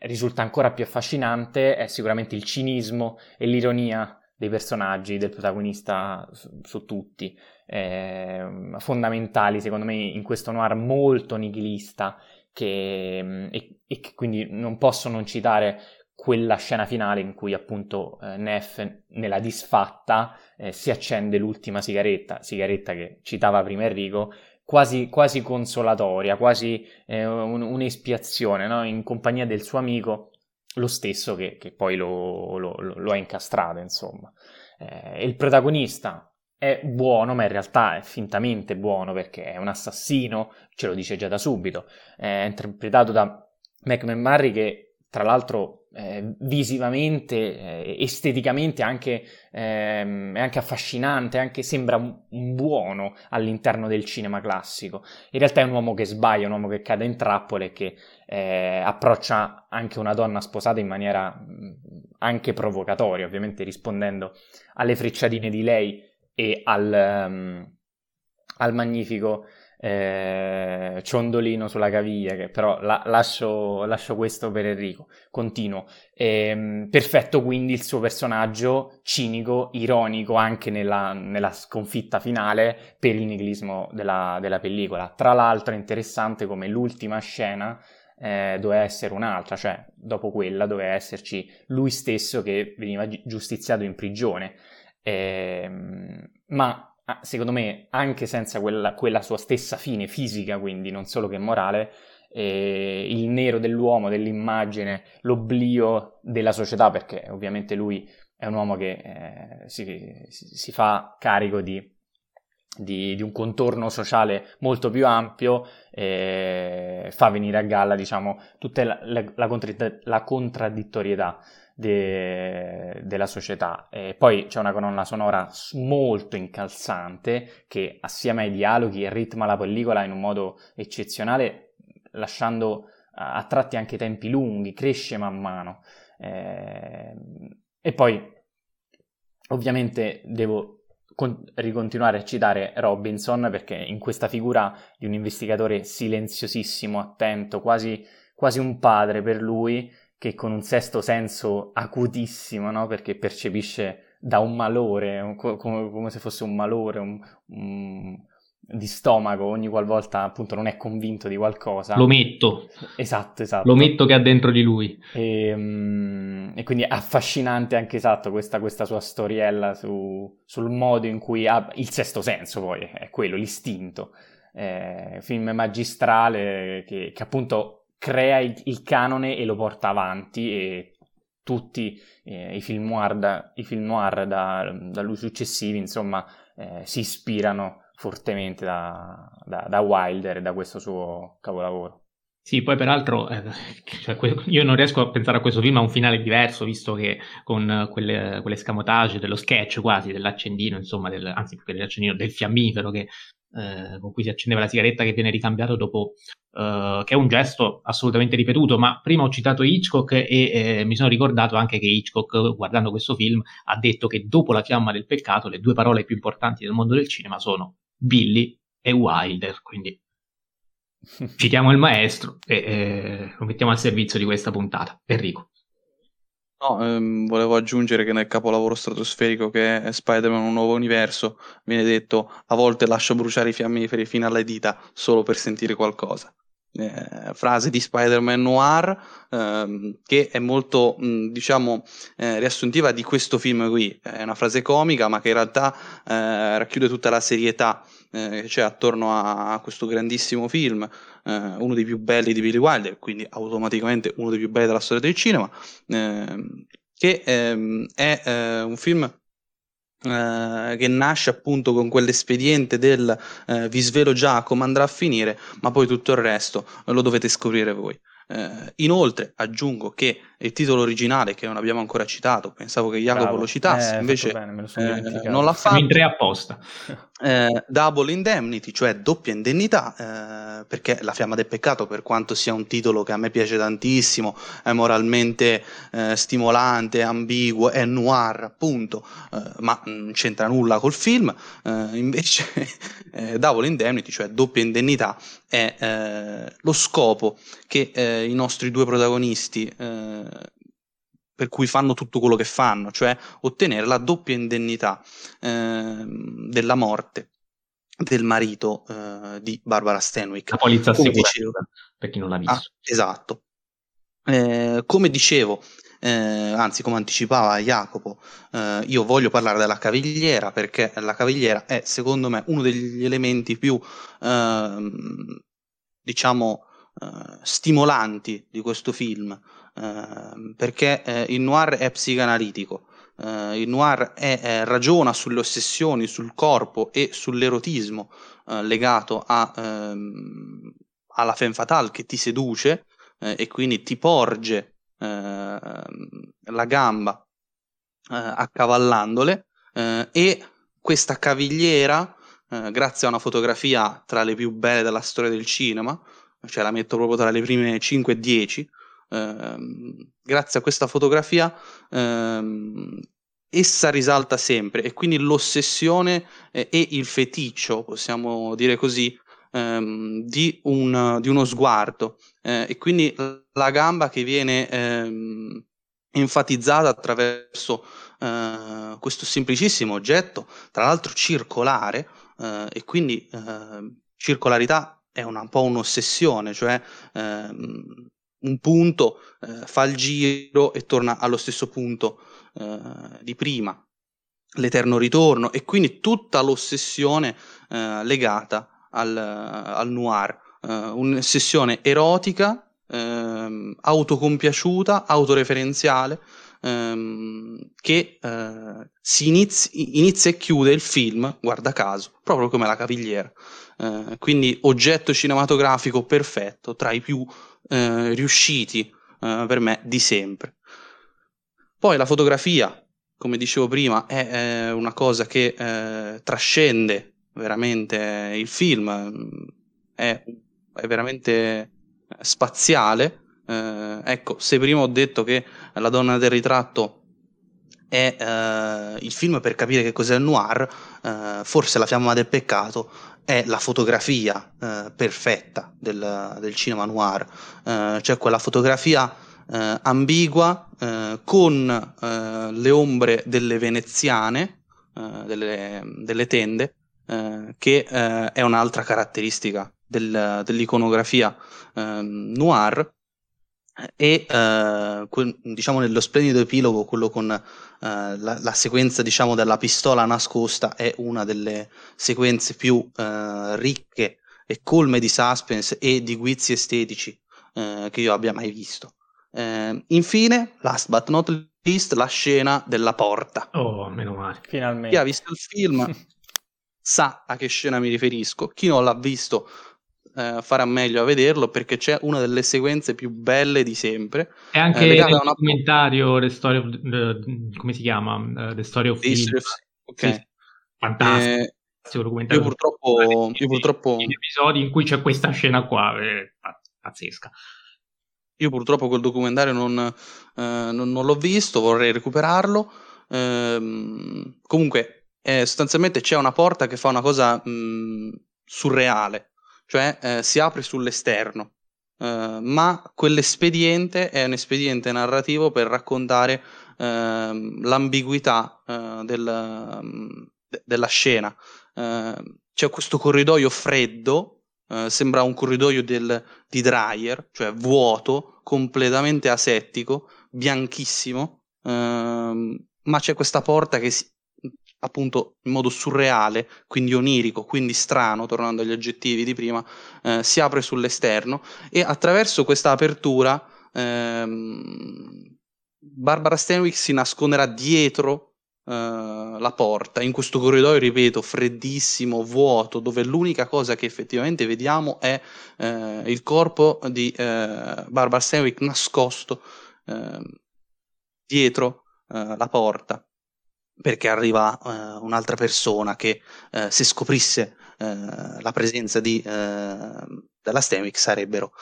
[SPEAKER 2] risulta ancora più affascinante è sicuramente il cinismo e l'ironia dei personaggi, del protagonista su, su tutti, eh, fondamentali secondo me in questo noir molto nichilista che, mm, e, e, che quindi non posso non citare quella scena finale in cui appunto eh, Neff nella disfatta eh, si accende l'ultima sigaretta, sigaretta che citava prima Enrico, quasi, quasi consolatoria, quasi eh, un, un'espiazione, no? in compagnia del suo amico lo stesso che, che poi lo, lo, lo, ha incastrato, insomma. Eh, il protagonista è buono, ma in realtà è fintamente buono perché è un assassino, ce lo dice già da subito. È interpretato da Mac McMurray che tra l'altro eh, visivamente, eh, esteticamente anche, ehm, è anche affascinante, anche sembra un, buono all'interno del cinema classico. In realtà è un uomo che sbaglia, un uomo che cade in trappole e che eh, approccia anche una donna sposata in maniera mh, anche provocatoria, ovviamente rispondendo alle frecciatine di lei e al, um, al magnifico eh, ciondolino sulla caviglia, che però la, lascio, lascio, questo per Enrico. Continuo. Eh, perfetto quindi il suo personaggio cinico, ironico anche nella, nella sconfitta finale per il nichilismo della, della, pellicola. Tra l'altro interessante come l'ultima scena eh, doveva essere un'altra, cioè dopo quella doveva esserci lui stesso che veniva giustiziato in prigione. Eh, ma Ah, secondo me, anche senza quella, quella, sua stessa fine fisica, quindi non solo che morale, eh, il nero dell'uomo, dell'immagine, l'oblio della società, perché ovviamente lui è un uomo che eh, si, si, fa carico di, di, di, un contorno sociale molto più ampio, eh, fa venire a galla, diciamo, tutta la, la, la, contra- la contraddittorietà de, della società. E poi c'è una colonna sonora molto incalzante che assieme ai dialoghi ritma la pellicola in un modo eccezionale, lasciando a tratti anche tempi lunghi, cresce man mano. Eh, e poi ovviamente devo con- ricontinuare a citare Robinson perché in questa figura di un investigatore silenziosissimo, attento, quasi, quasi un padre per lui, che con un sesto senso acutissimo, no? Perché percepisce da un malore, come, come se fosse un malore un, un, di stomaco ogni qualvolta appunto non è convinto di qualcosa.
[SPEAKER 1] Lo metto.
[SPEAKER 2] Esatto, esatto.
[SPEAKER 1] Lo metto che ha dentro di lui.
[SPEAKER 2] E, um, e quindi è affascinante anche esatto questa, questa sua storiella su, sul modo in cui ha il sesto senso poi, è quello, l'istinto. Eh, film magistrale che, che appunto crea il, il, canone e lo porta avanti e tutti eh, i film noir, da, i film noir da, da, lui successivi insomma eh, si ispirano fortemente da, da, Wilder e da questo suo capolavoro.
[SPEAKER 1] Sì, poi peraltro eh, cioè, io non riesco a pensare a questo film a un finale diverso, visto che con quelle, quell'escamotage dello sketch quasi, dell'accendino, insomma, del, anzi dell'accendino, del fiammifero che eh, con cui si accendeva la sigaretta che viene ricambiato dopo, eh, che è un gesto assolutamente ripetuto, ma prima ho citato Hitchcock e eh, mi sono ricordato anche che Hitchcock, guardando questo film, ha detto che dopo la fiamma del peccato le due parole più importanti del mondo del cinema sono Billy e Wilder, quindi citiamo il maestro e eh, lo mettiamo al servizio di questa puntata. Enrico.
[SPEAKER 3] No, ehm, volevo aggiungere che nel capolavoro stratosferico che è Spider-Man un nuovo universo viene detto a volte lascio bruciare i fiammiferi fino alle dita solo per sentire qualcosa. eh, frase di Spider-Man Noir ehm, che è molto mh, diciamo eh, riassuntiva di questo film qui è una frase comica ma che in realtà eh, racchiude tutta la serietà eh, che c'è attorno a, a, questo grandissimo film eh, uno dei più belli di Billy Wilder quindi automaticamente uno dei più belli della storia del cinema ehm, che ehm, è un film Uh, che nasce appunto con quell'espediente del uh, vi svelo già come andrà a finire, ma poi tutto il resto lo dovete scoprire voi. Uh, inoltre aggiungo che il titolo originale, che non abbiamo ancora citato, pensavo che Jacopo Bravo. lo citasse, eh, invece bene, eh, non l'ha fatto.
[SPEAKER 1] In tre apposta.
[SPEAKER 3] Eh, double Indemnity, cioè doppia indennità, eh, perché La Fiamma del Peccato, per quanto sia un titolo che a me piace tantissimo, è moralmente eh, stimolante, ambiguo, è noir, appunto, eh, ma non c'entra nulla col film, invece Double Indemnity, cioè doppia indennità, è lo scopo che i nostri due protagonisti per cui fanno tutto quello che fanno, cioè ottenere la doppia indennità eh, della morte del marito eh, di Barbara Stanwyck.
[SPEAKER 1] La polizza assicurativa, per chi non l'ha visto. Ah,
[SPEAKER 3] esatto. Eh, come dicevo, eh, anzi come anticipava Jacopo, eh, io voglio parlare della cavigliera perché la cavigliera è secondo me uno degli elementi più, ehm, diciamo, eh, stimolanti di questo film. Ehm, perché eh, il noir è psicanalitico, eh, il noir è, è, ragiona sulle ossessioni, sul corpo e sull'erotismo eh, legato a, ehm, alla femme fatale che ti seduce eh, e quindi ti porge ehm, la gamba eh, accavallandole e questa cavigliera, grazie a una fotografia tra le più belle della storia del cinema, cioè la metto proprio tra le prime 5 e 10, Ehm, grazie a questa fotografia ehm, essa risalta sempre e quindi l'ossessione eh, e il feticcio, possiamo dire così, ehm, di, un, di, uno sguardo. Eh, e quindi la gamba che viene ehm, enfatizzata attraverso eh, questo semplicissimo oggetto, tra l'altro circolare eh, e quindi ehm, circolarità è un po' un'ossessione, cioè ehm, un punto, eh, fa il giro e torna allo stesso punto eh, di prima, l'eterno ritorno e quindi tutta l'ossessione eh, legata al, al noir, eh, un'ossessione erotica, ehm, autocompiaciuta, autoreferenziale, ehm, che eh, si inizi, inizia e chiude il film, guarda caso, proprio come la cavigliera. Eh, quindi oggetto cinematografico perfetto, tra i più eh, riusciti eh, per me di sempre. Poi la fotografia, come dicevo prima, è, è una cosa che eh, trascende veramente il film, è, è veramente spaziale. Eh, ecco, se prima ho detto che La donna del ritratto è eh, il film per capire che cos'è il noir, eh, forse La fiamma del peccato è la fotografia eh, perfetta del, del, cinema noir, eh, cioè quella fotografia eh, ambigua eh, con eh, le ombre delle veneziane, delle, delle, tende, che è un'altra caratteristica del, dell'iconografia ehm, noir e uh, diciamo nello splendido epilogo quello con uh, la, la, sequenza diciamo della pistola nascosta è una delle sequenze più uh, ricche e colme di suspense e di guizzi estetici che io abbia mai visto. Ehm, infine last but not least la scena della porta.
[SPEAKER 1] Oh meno male.
[SPEAKER 2] Finalmente.
[SPEAKER 3] Chi ha visto il film sa a che scena mi riferisco. Chi non l'ha visto eh, farà meglio a vederlo perché c'è una delle sequenze più belle di sempre.
[SPEAKER 1] È anche eh, nel documentario The Story of, the, come si chiama? Uh, the Story of Phil.
[SPEAKER 3] Ok.
[SPEAKER 1] Sì, fantastico. Eh,
[SPEAKER 3] io purtroppo, io purtroppo...
[SPEAKER 1] episodi in cui c'è questa scena qua, è pazzesca.
[SPEAKER 3] Io purtroppo quel documentario non, eh, non, non l'ho visto, vorrei recuperarlo. Ehm, comunque, eh, sostanzialmente c'è una porta che fa una cosa mh, surreale cioè eh, si apre sull'esterno, eh, ma quell'espediente è un espediente narrativo per raccontare ehm, l'ambiguità eh, del, de- della scena. Ehm, c'è questo corridoio freddo eh, sembra un corridoio del, di Dreyer, cioè vuoto, completamente asettico, bianchissimo, ehm, ma c'è questa porta che si, appunto in modo surreale, quindi onirico, quindi strano, tornando agli aggettivi di prima, eh, si apre sull'esterno e attraverso questa apertura ehm, Barbara Stanwyck si nasconderà dietro Uh, la porta in questo corridoio, ripeto, freddissimo, vuoto, dove l'unica cosa che effettivamente vediamo è uh, il corpo di uh, Barbara Stanwyck nascosto ehm, dietro la porta perché arriva uh, un'altra persona che uh, se scoprisse uh, la presenza di, della Stemwick sarebbero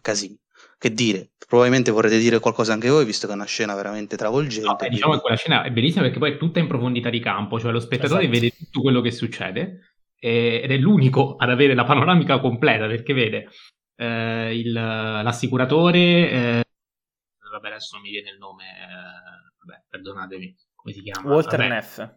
[SPEAKER 3] casini. Che dire, probabilmente vorrete dire qualcosa anche voi, visto che è una scena veramente travolgente. No,
[SPEAKER 1] beh, diciamo che quella scena è bellissima perché poi è tutta in profondità di campo, cioè lo spettatore esatto. vede tutto quello che succede e, ed è l'unico ad avere la panoramica completa perché vede il, l'assicuratore, eh, vabbè adesso non mi viene il nome, vabbè, perdonatemi, come si chiama?
[SPEAKER 2] Walter Vabbè, Neff.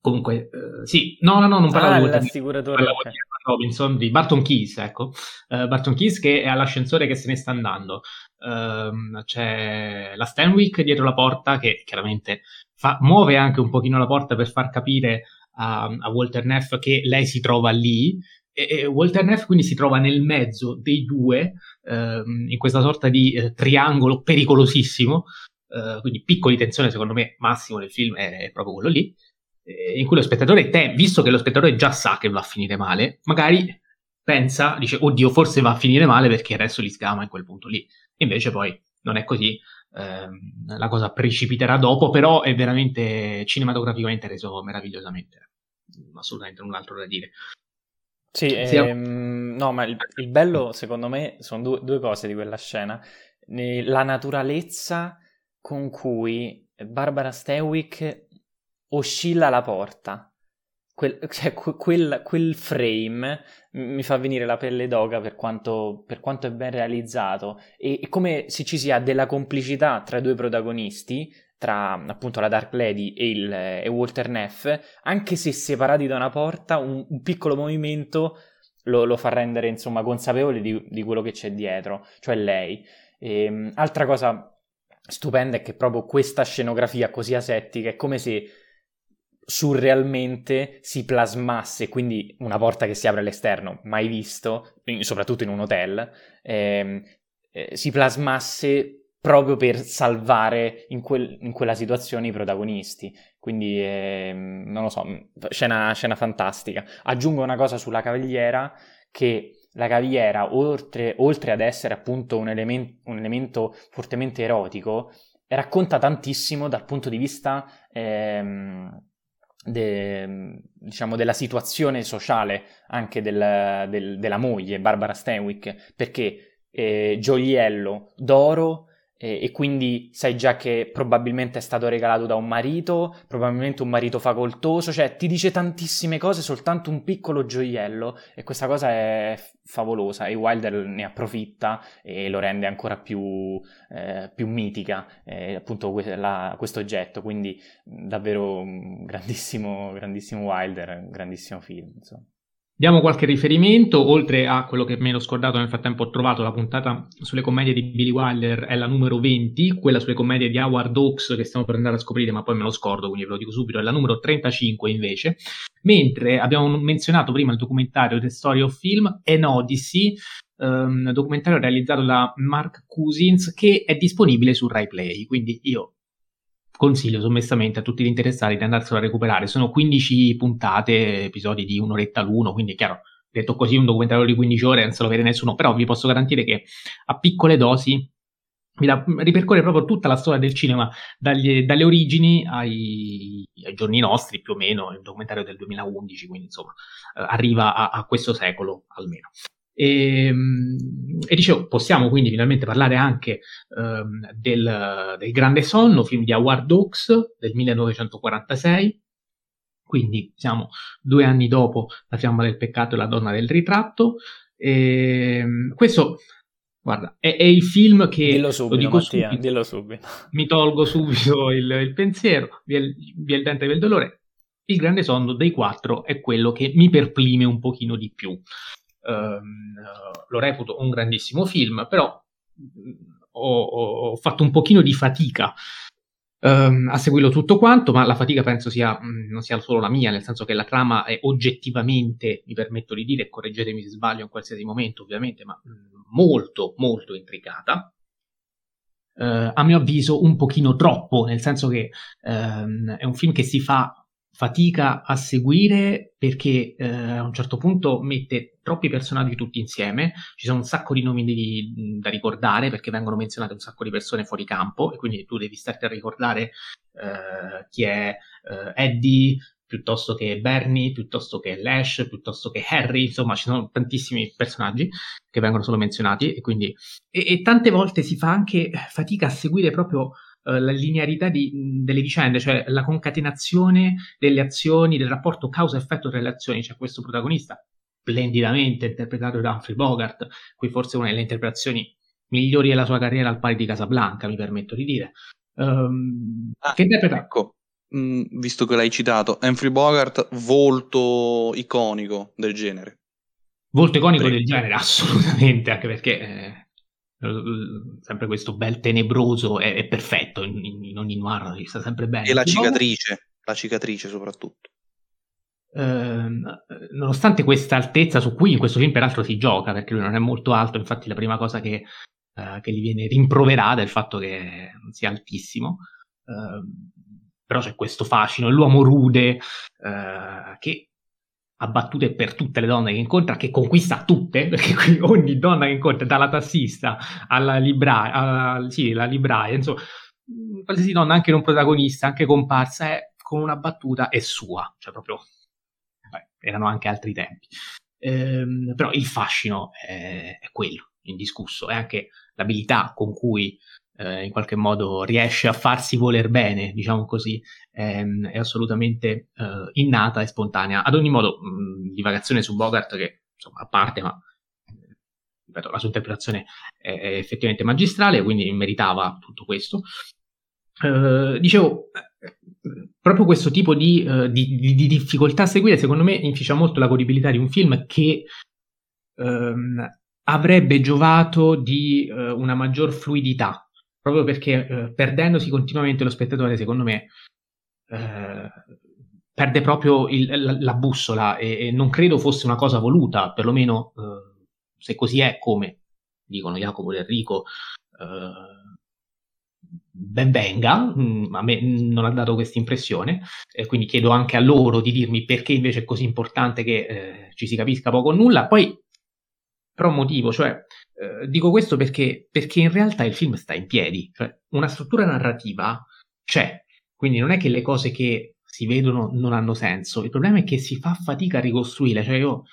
[SPEAKER 1] Comunque, eh, sì, no, no, no, non parlavo
[SPEAKER 2] ah,
[SPEAKER 1] di Walter
[SPEAKER 2] l'assicuratore. Parlavo
[SPEAKER 1] di Robinson, di Barton Keys, ecco. Uh, Barton Keys che è all'ascensore che se ne sta andando. Uh, c'è la Stanwick dietro la porta che chiaramente fa, muove anche un pochino la porta per far capire a, a Walter Neff che lei si trova lì e, e Walter Neff quindi si trova nel mezzo dei due uh, in questa sorta di eh, triangolo pericolosissimo Uh, quindi picco di tensione secondo me massimo del film è, proprio quello lì, eh, in cui lo spettatore, te, visto che lo spettatore già sa che va a finire male, magari pensa, dice, oddio, forse va a finire male perché adesso li sgama in quel punto lì. Invece poi non è così, ehm, la cosa precipiterà dopo, però è veramente cinematograficamente reso meravigliosamente. Assolutamente null'altro da dire.
[SPEAKER 2] Sì, ehm, no, ma il, il, bello secondo me sono due, due cose di quella scena. La naturalezza con cui Barbara Stewick oscilla la porta. Quel, cioè, quel, quel, frame mi fa venire la pelle d'oca per quanto, per quanto è ben realizzato e, e, come se ci sia della complicità tra i due protagonisti, tra appunto la Dark Lady e, il, e Walter Neff, anche se separati da una porta, un, un piccolo movimento lo, lo, fa rendere insomma consapevole di, di, quello che c'è dietro, cioè lei. E, ehm, altra cosa stupenda è che proprio questa scenografia così asettica è come se surrealmente si plasmasse, quindi una porta che si apre all'esterno, mai visto, soprattutto in un hotel, ehm, eh, si plasmasse proprio per salvare in, quel, in, quella situazione i protagonisti. Quindi, eh, non lo so, scena, scena fantastica. Aggiungo una cosa sulla cavigliera, che la cavigliera, oltre, oltre ad essere appunto un, element, un, elemento fortemente erotico, racconta tantissimo dal punto di vista ehm, de, diciamo, della situazione sociale anche del, del, della moglie, Barbara Stanwyck, perché eh, gioiello d'oro e, e, quindi sai già che probabilmente è stato regalato da un marito, probabilmente un marito facoltoso, cioè ti dice tantissime cose soltanto un piccolo gioiello e questa cosa è favolosa e Wilder ne approfitta e lo rende ancora più, eh, più mitica eh, appunto questo oggetto, quindi davvero grandissimo, grandissimo Wilder, grandissimo film insomma.
[SPEAKER 1] Diamo qualche riferimento, oltre a quello che mi ero scordato nel frattempo ho trovato la puntata sulle commedie di Billy Wilder, è la numero 20, quella sulle commedie di Howard Hawks che stiamo per andare a scoprire ma poi me lo scordo quindi ve lo dico subito, è la numero 35 invece, mentre abbiamo menzionato prima il documentario The Story of Film, An Odyssey, um, documentario realizzato da Mark Cousins che è disponibile su Rai Play, quindi io consiglio sommessamente a tutti gli interessati di andarselo a recuperare. Sono 15 puntate, episodi di un'oretta l'uno, quindi è chiaro, detto così, un documentario di 15 ore non se lo vede nessuno, però vi posso garantire che a piccole dosi vi da, ripercorre proprio tutta la storia del cinema, dagli, dalle origini ai, ai, giorni nostri, più o meno, un documentario del 2011, quindi insomma eh, arriva a, a questo secolo almeno. E, ehm, e, dicevo, possiamo quindi finalmente parlare anche um, del, del, Grande Sonno, film di Howard Hawks del 1946. Quindi siamo due anni dopo La fiamma del peccato e La donna del ritratto. E, ehm, questo, guarda, è, è, il film che.
[SPEAKER 2] Dillo subito, lo dico Mattia, subito, dillo subito.
[SPEAKER 1] Mi tolgo subito il, il pensiero, via il, via il dente del dolore Il grande sonno dei quattro è quello che mi perplime un pochino di più. Um, lo reputo un grandissimo film, però ho, ho, fatto un pochino di fatica um, a seguirlo tutto quanto, ma la fatica penso sia, mh, non sia solo la mia, nel senso che la trama è oggettivamente, mi permetto di dire, correggetemi se sbaglio in qualsiasi momento ovviamente, ma mh, molto, molto intricata. Uh, a mio avviso un pochino troppo, nel senso che um, è un film che si fa fatica a seguire perché eh, a un certo punto mette troppi personaggi tutti insieme, ci sono un sacco di nomi di, da ricordare perché vengono menzionate un sacco di persone fuori campo e quindi tu devi starti a ricordare eh, chi è eh, Eddie piuttosto che Bernie, piuttosto che Lash, piuttosto che Harry, insomma ci sono tantissimi personaggi che vengono solo menzionati e quindi e, e tante volte si fa anche fatica a seguire proprio eh, la linearità di, delle vicende, cioè la concatenazione delle azioni, del rapporto causa-effetto tra le azioni. C'è questo protagonista splendidamente interpretato da Humphrey Bogart, qui forse una delle interpretazioni migliori della sua carriera al pari di Casablanca, mi permetto di dire. Um,
[SPEAKER 3] ah, che interpreta... Ecco, mh, visto che l'hai citato, Humphrey Bogart, volto iconico del genere.
[SPEAKER 1] Volto iconico Prego. del genere, assolutamente, anche perché eh, sempre questo bel tenebroso è, è perfetto in, in, ogni noir, sta sempre bene.
[SPEAKER 3] E la cicatrice, la cicatrice soprattutto.
[SPEAKER 1] Eh, nonostante questa altezza su cui in questo film peraltro si gioca, perché lui non è molto alto, infatti la prima cosa che, eh, che gli viene rimproverata è il fatto che non sia altissimo, eh, però c'è questo fascino, l'uomo rude eh, che a battute per tutte le donne che incontra, che conquista tutte, perché qui ogni donna che incontra, dalla tassista alla libraia, alla, sì, la libraia, insomma, qualsiasi donna, anche non protagonista, anche comparsa, è, con una battuta è sua, cioè proprio, beh, erano anche altri tempi. Ehm, però il fascino è, è quello, indiscusso, è anche l'abilità con cui eh, in qualche modo riesce a farsi voler bene, diciamo così, ehm, è assolutamente eh, innata e spontanea. Ad ogni modo, mh, divagazione su Bogart, che insomma, a parte, ma ripeto, la sua interpretazione è, è, effettivamente magistrale, quindi meritava tutto questo. Eh, dicevo, proprio questo tipo di, uh, di, di, di, difficoltà a seguire, secondo me, inficia molto la godibilità di un film che um, avrebbe giovato di una maggior fluidità proprio perché eh, perdendosi continuamente lo spettatore, secondo me, eh, perde proprio il, la, la, bussola e, e, non credo fosse una cosa voluta, perlomeno eh, se così è come dicono Jacopo e Enrico, eh, ben venga, mm, a me non ha dato questa impressione, e quindi chiedo anche a loro di dirmi perché invece è così importante che eh, ci si capisca poco o nulla. Poi, per un motivo, cioè eh, dico questo perché, perché, in realtà il film sta in piedi, cioè una struttura narrativa c'è, quindi non è che le cose che si vedono non hanno senso, il problema è che si fa fatica a ricostruire, cioè io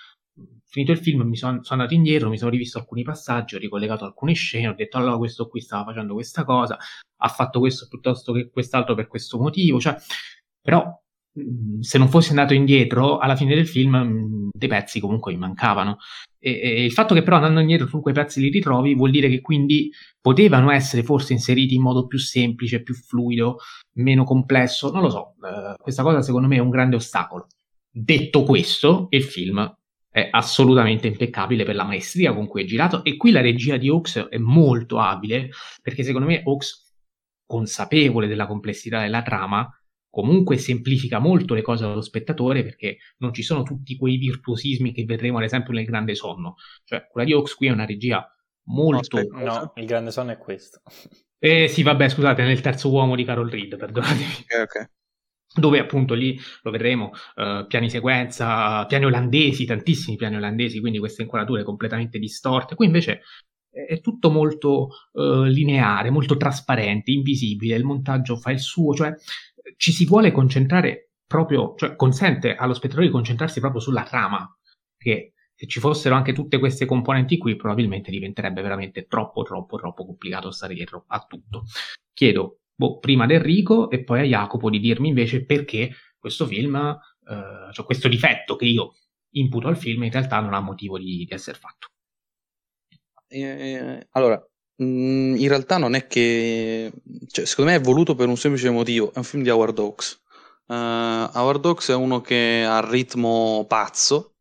[SPEAKER 1] finito il film mi sono, sono andato indietro, mi sono rivisto alcuni passaggi, ho ricollegato alcune scene, ho detto allora questo qui stava facendo questa cosa, ha fatto questo piuttosto che quest'altro per questo motivo, cioè, però se non fossi andato indietro, alla fine del film dei pezzi comunque mi mancavano. E, e, il fatto che però andando indietro tu quei pezzi li ritrovi vuol dire che quindi potevano essere forse inseriti in modo più semplice, più fluido, meno complesso, non lo so. Uh, questa cosa secondo me è un grande ostacolo. Detto questo, il film è assolutamente impeccabile per la maestria con cui è girato e qui la regia di Hawks è molto abile perché secondo me Hawks consapevole della complessità della trama comunque semplifica molto le cose allo spettatore perché non ci sono tutti quei virtuosismi che vedremo ad esempio nel Grande Sonno. Cioè, quella di Hawks qui è una regia molto...
[SPEAKER 2] No, no il Grande Sonno è questo.
[SPEAKER 1] Eh sì, vabbè, scusate, nel terzo uomo di Carol Reed, perdonatemi.
[SPEAKER 3] Ok, ok.
[SPEAKER 1] Dove appunto lì lo vedremo, uh, piani sequenza, piani olandesi, tantissimi piani olandesi, quindi queste inquadrature completamente distorte. Qui invece è tutto molto uh, lineare, molto trasparente, invisibile, il montaggio fa il suo, cioè ci si vuole concentrare proprio, cioè consente allo spettatore di concentrarsi proprio sulla trama, che se ci fossero anche tutte queste componenti qui probabilmente diventerebbe veramente troppo troppo troppo complicato stare dietro a tutto. Chiedo boh, prima ad Enrico e poi a Jacopo di dirmi invece perché questo film, eh, cioè questo difetto che io imputo al film in realtà non ha motivo di, di essere fatto.
[SPEAKER 3] Eh, allora, Mhmm, in realtà non è che cioè, secondo me è voluto per un semplice motivo, è un film di Howard Hawks. Uh, Howard Hawks è uno che ha ritmo pazzo,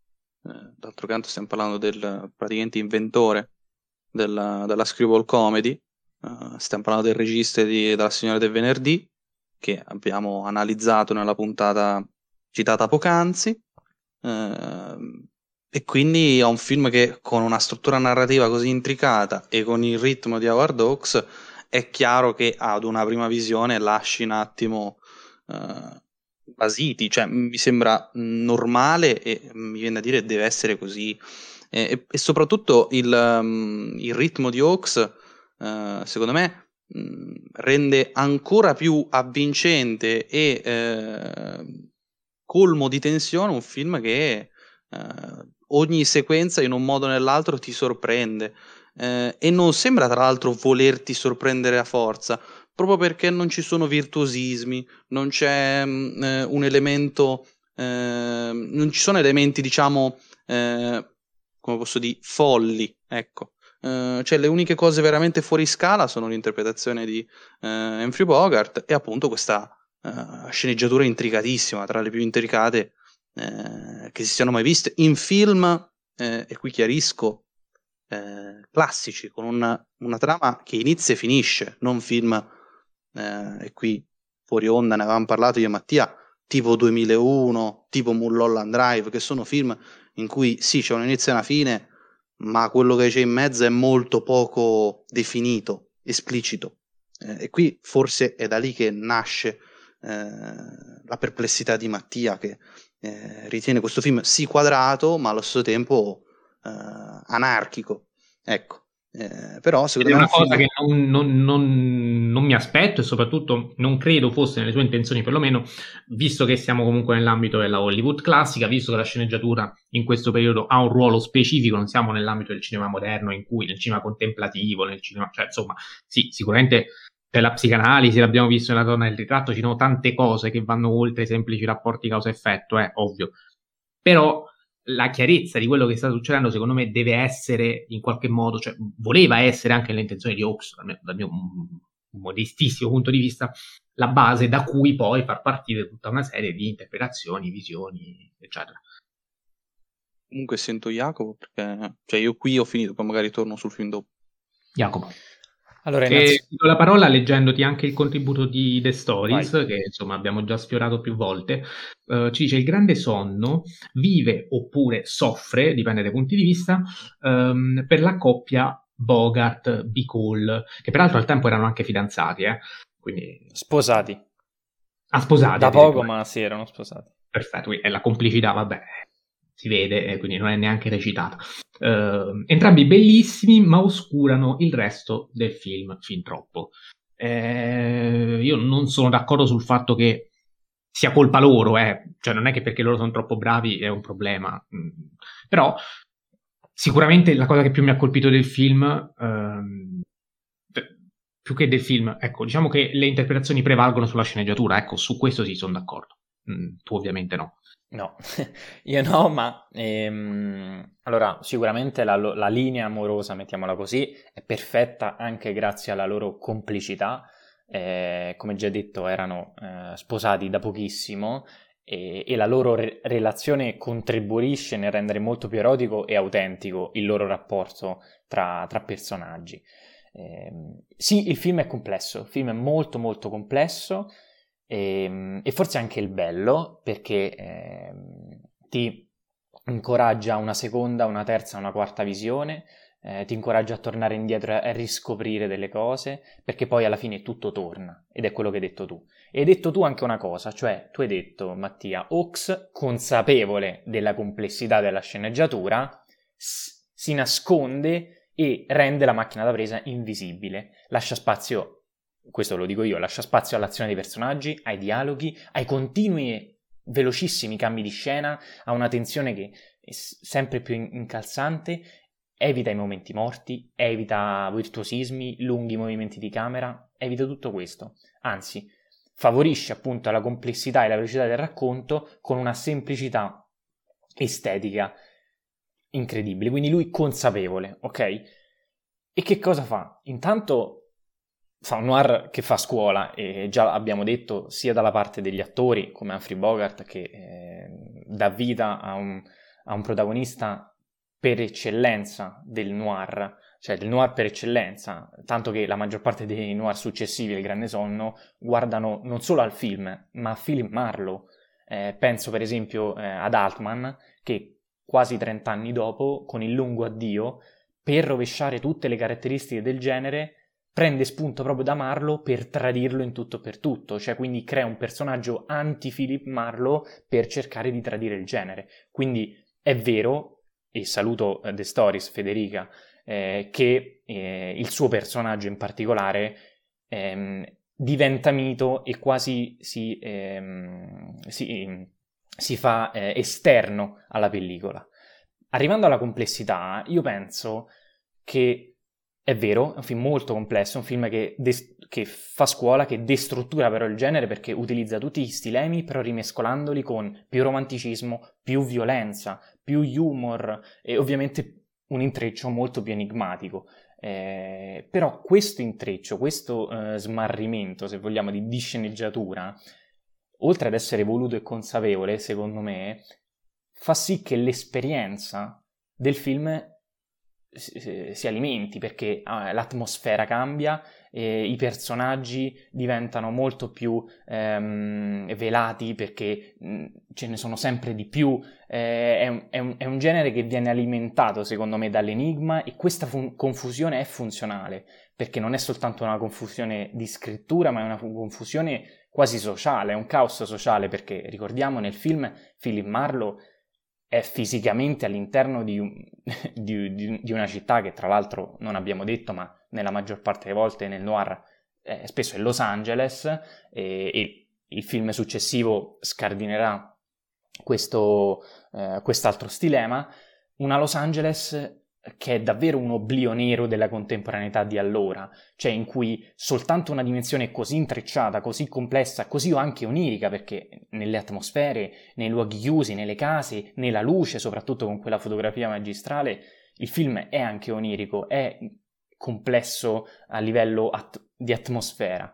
[SPEAKER 3] eh, d'altro canto stiamo parlando del praticamente inventore della, della screwball comedy, uh, stiamo parlando del regista di, della Signora del Venerdì, che abbiamo analizzato nella puntata citata poc'anzi, uh, e quindi è un film che con una struttura narrativa così intricata e con il ritmo di Howard Hawks è chiaro che ad una prima visione lasci un attimo uh, basiti, cioè mi sembra normale e mi viene a dire deve essere così. E, e soprattutto il, um, il, ritmo di Hawks, uh, secondo me, mh, rende ancora più avvincente e uh, colmo di tensione un film che uh, ogni sequenza in un modo o nell'altro ti sorprende. e non sembra tra l'altro volerti sorprendere a forza, proprio perché non ci sono virtuosismi, non c'è mh, mm, eh, un elemento, eh, non ci sono elementi, diciamo, eh, come posso dire, folli, ecco. Uh, cioè le uniche cose veramente fuori scala sono l'interpretazione di uh, Humphrey Bogart e appunto questa sceneggiatura intricatissima, tra le più intricate che si siano mai viste in film, e qui chiarisco, classici, con una, una, trama che inizia e finisce, non film eh, e qui fuori onda ne avevamo parlato io e Mattia, tipo 2001, tipo Mulholland Drive, che sono film in cui sì, c'è un inizio e una fine, ma quello che c'è in mezzo è molto poco definito, esplicito. Eh, e qui forse è da lì che nasce eh, la perplessità di Mattia, che eh, ritiene questo film sì quadrato, ma allo stesso tempo eh, anarchico. Ecco. Eh, però secondo
[SPEAKER 1] Ed me è una cosa film... che non, non, non, non, mi aspetto e soprattutto non credo fosse nelle sue intenzioni perlomeno visto che siamo comunque nell'ambito della Hollywood classica visto che la sceneggiatura in questo periodo ha un ruolo specifico non siamo nell'ambito del cinema moderno in cui nel cinema contemplativo nel cinema cioè insomma sì sicuramente per la psicanalisi l'abbiamo visto nella donna del ritratto ci sono tante cose che vanno oltre i semplici rapporti causa-effetto è ovvio però la chiarezza di quello che sta succedendo, secondo me, deve essere in qualche modo, cioè voleva essere anche l'intenzione di Hawks, dal mio, dal mio modestissimo punto di vista, la base da cui poi far partire tutta una serie di interpretazioni, visioni, eccetera.
[SPEAKER 3] Comunque sento Jacopo perché cioè io qui ho finito, poi magari torno sul film dopo.
[SPEAKER 1] Jacopo. Allora, innanzi... do la parola leggendoti anche il contributo di The Stories, Vai. che insomma abbiamo già sfiorato più volte. Uh, ci dice: Il grande sonno vive oppure soffre, dipende dai punti di vista, um, per la coppia Bogart Bicol, che peraltro al tempo erano anche fidanzati, eh? Quindi...
[SPEAKER 2] Sposati.
[SPEAKER 1] Ah, sposati.
[SPEAKER 2] Da poco, ma sì, erano sposati.
[SPEAKER 1] Perfetto, e la complicità, vabbè, si vede, quindi non è neanche recitata. Uh, entrambi bellissimi, ma oscurano il resto del film fin troppo. Eh, io non sono d'accordo sul fatto che sia colpa loro, eh. cioè non è che perché loro sono troppo bravi è un problema. Mm. Però sicuramente la cosa che più mi ha colpito del film, ehm, più che del film, ecco, diciamo che le interpretazioni prevalgono sulla sceneggiatura, ecco, su questo sì sono d'accordo. Mm, tu ovviamente no.
[SPEAKER 2] No, io no, ma ehm, allora sicuramente la, la, linea amorosa, mettiamola così, è perfetta anche grazie alla loro complicità. Eh, come già detto, erano eh, sposati da pochissimo e, e la loro re- relazione contribuisce nel rendere molto più erotico e autentico il loro rapporto tra, tra personaggi. Eh, sì, il film è complesso, il film è molto molto complesso. E, ehm, e forse anche il bello perché eh, ti incoraggia una seconda, una terza, una quarta visione, eh, ti incoraggia a tornare indietro e a riscoprire delle cose, perché poi alla fine tutto torna, ed è quello che hai detto tu. E hai detto tu anche una cosa, cioè tu hai detto, Mattia, Ox, consapevole della complessità della sceneggiatura, s- si nasconde e rende la macchina da presa invisibile, lascia spazio questo lo dico io, lascia spazio all'azione dei personaggi, ai dialoghi, ai continui velocissimi cambi di scena, a una tensione che è sempre più incalzante, evita i momenti morti, evita virtuosismi, lunghi movimenti di camera, evita tutto questo. Anzi, favorisce appunto la complessità e la velocità del racconto con una semplicità estetica incredibile. Quindi lui consapevole, ok? E che cosa fa? Intanto fa un noir che fa scuola e già abbiamo detto sia dalla parte degli attori come Humphrey Bogart che eh, dà vita a un, a un, protagonista per eccellenza del noir, cioè del noir per eccellenza, tanto che la maggior parte dei noir successivi al Grande Sonno guardano non solo al film ma a Philip Marlowe. Eh, penso per esempio eh, ad Altman che quasi 30 anni dopo, con il lungo addio, per rovesciare tutte le caratteristiche del genere, prende spunto proprio da Marlowe per tradirlo in tutto per tutto, cioè quindi crea un personaggio anti-Philip Marlowe per cercare di tradire il genere. Quindi è vero, e saluto uh, The Stories Federica, eh, che eh, il suo personaggio in particolare ehm, diventa mito e quasi si, ehm, si, si fa eh, esterno alla pellicola. Arrivando alla complessità, io penso che è vero, è un film molto complesso, è un film che, des- che, fa scuola, che destruttura però il genere perché utilizza tutti gli stilemi però rimescolandoli con più romanticismo, più violenza, più humor e ovviamente un intreccio molto più enigmatico. Eh, però questo intreccio, questo eh, smarrimento, se vogliamo, di disceneggiatura, oltre ad essere voluto e consapevole, secondo me, fa sì che l'esperienza del film si, alimenti perché ah, l'atmosfera cambia e i personaggi diventano molto più ehm, velati perché mh, ce ne sono sempre di più. Eh, è, un, è, un, è, un, genere che viene alimentato secondo me dall'enigma e questa fun- confusione è funzionale perché non è soltanto una confusione di scrittura ma è una confusione quasi sociale, è un caos sociale perché ricordiamo nel film Philip Marlowe è fisicamente all'interno di, un, di, di, di, una città che tra l'altro non abbiamo detto, ma nella maggior parte delle volte nel noir eh, spesso è Los Angeles e, e, il film successivo scardinerà questo, eh, quest'altro stilema, una Los Angeles che è davvero un oblio nero della contemporaneità di allora, cioè in cui soltanto una dimensione così intrecciata, così complessa, così anche onirica, perché nelle atmosfere, nei luoghi chiusi, nelle case, nella luce, soprattutto con quella fotografia magistrale, il film è anche onirico, è complesso a livello at- di atmosfera.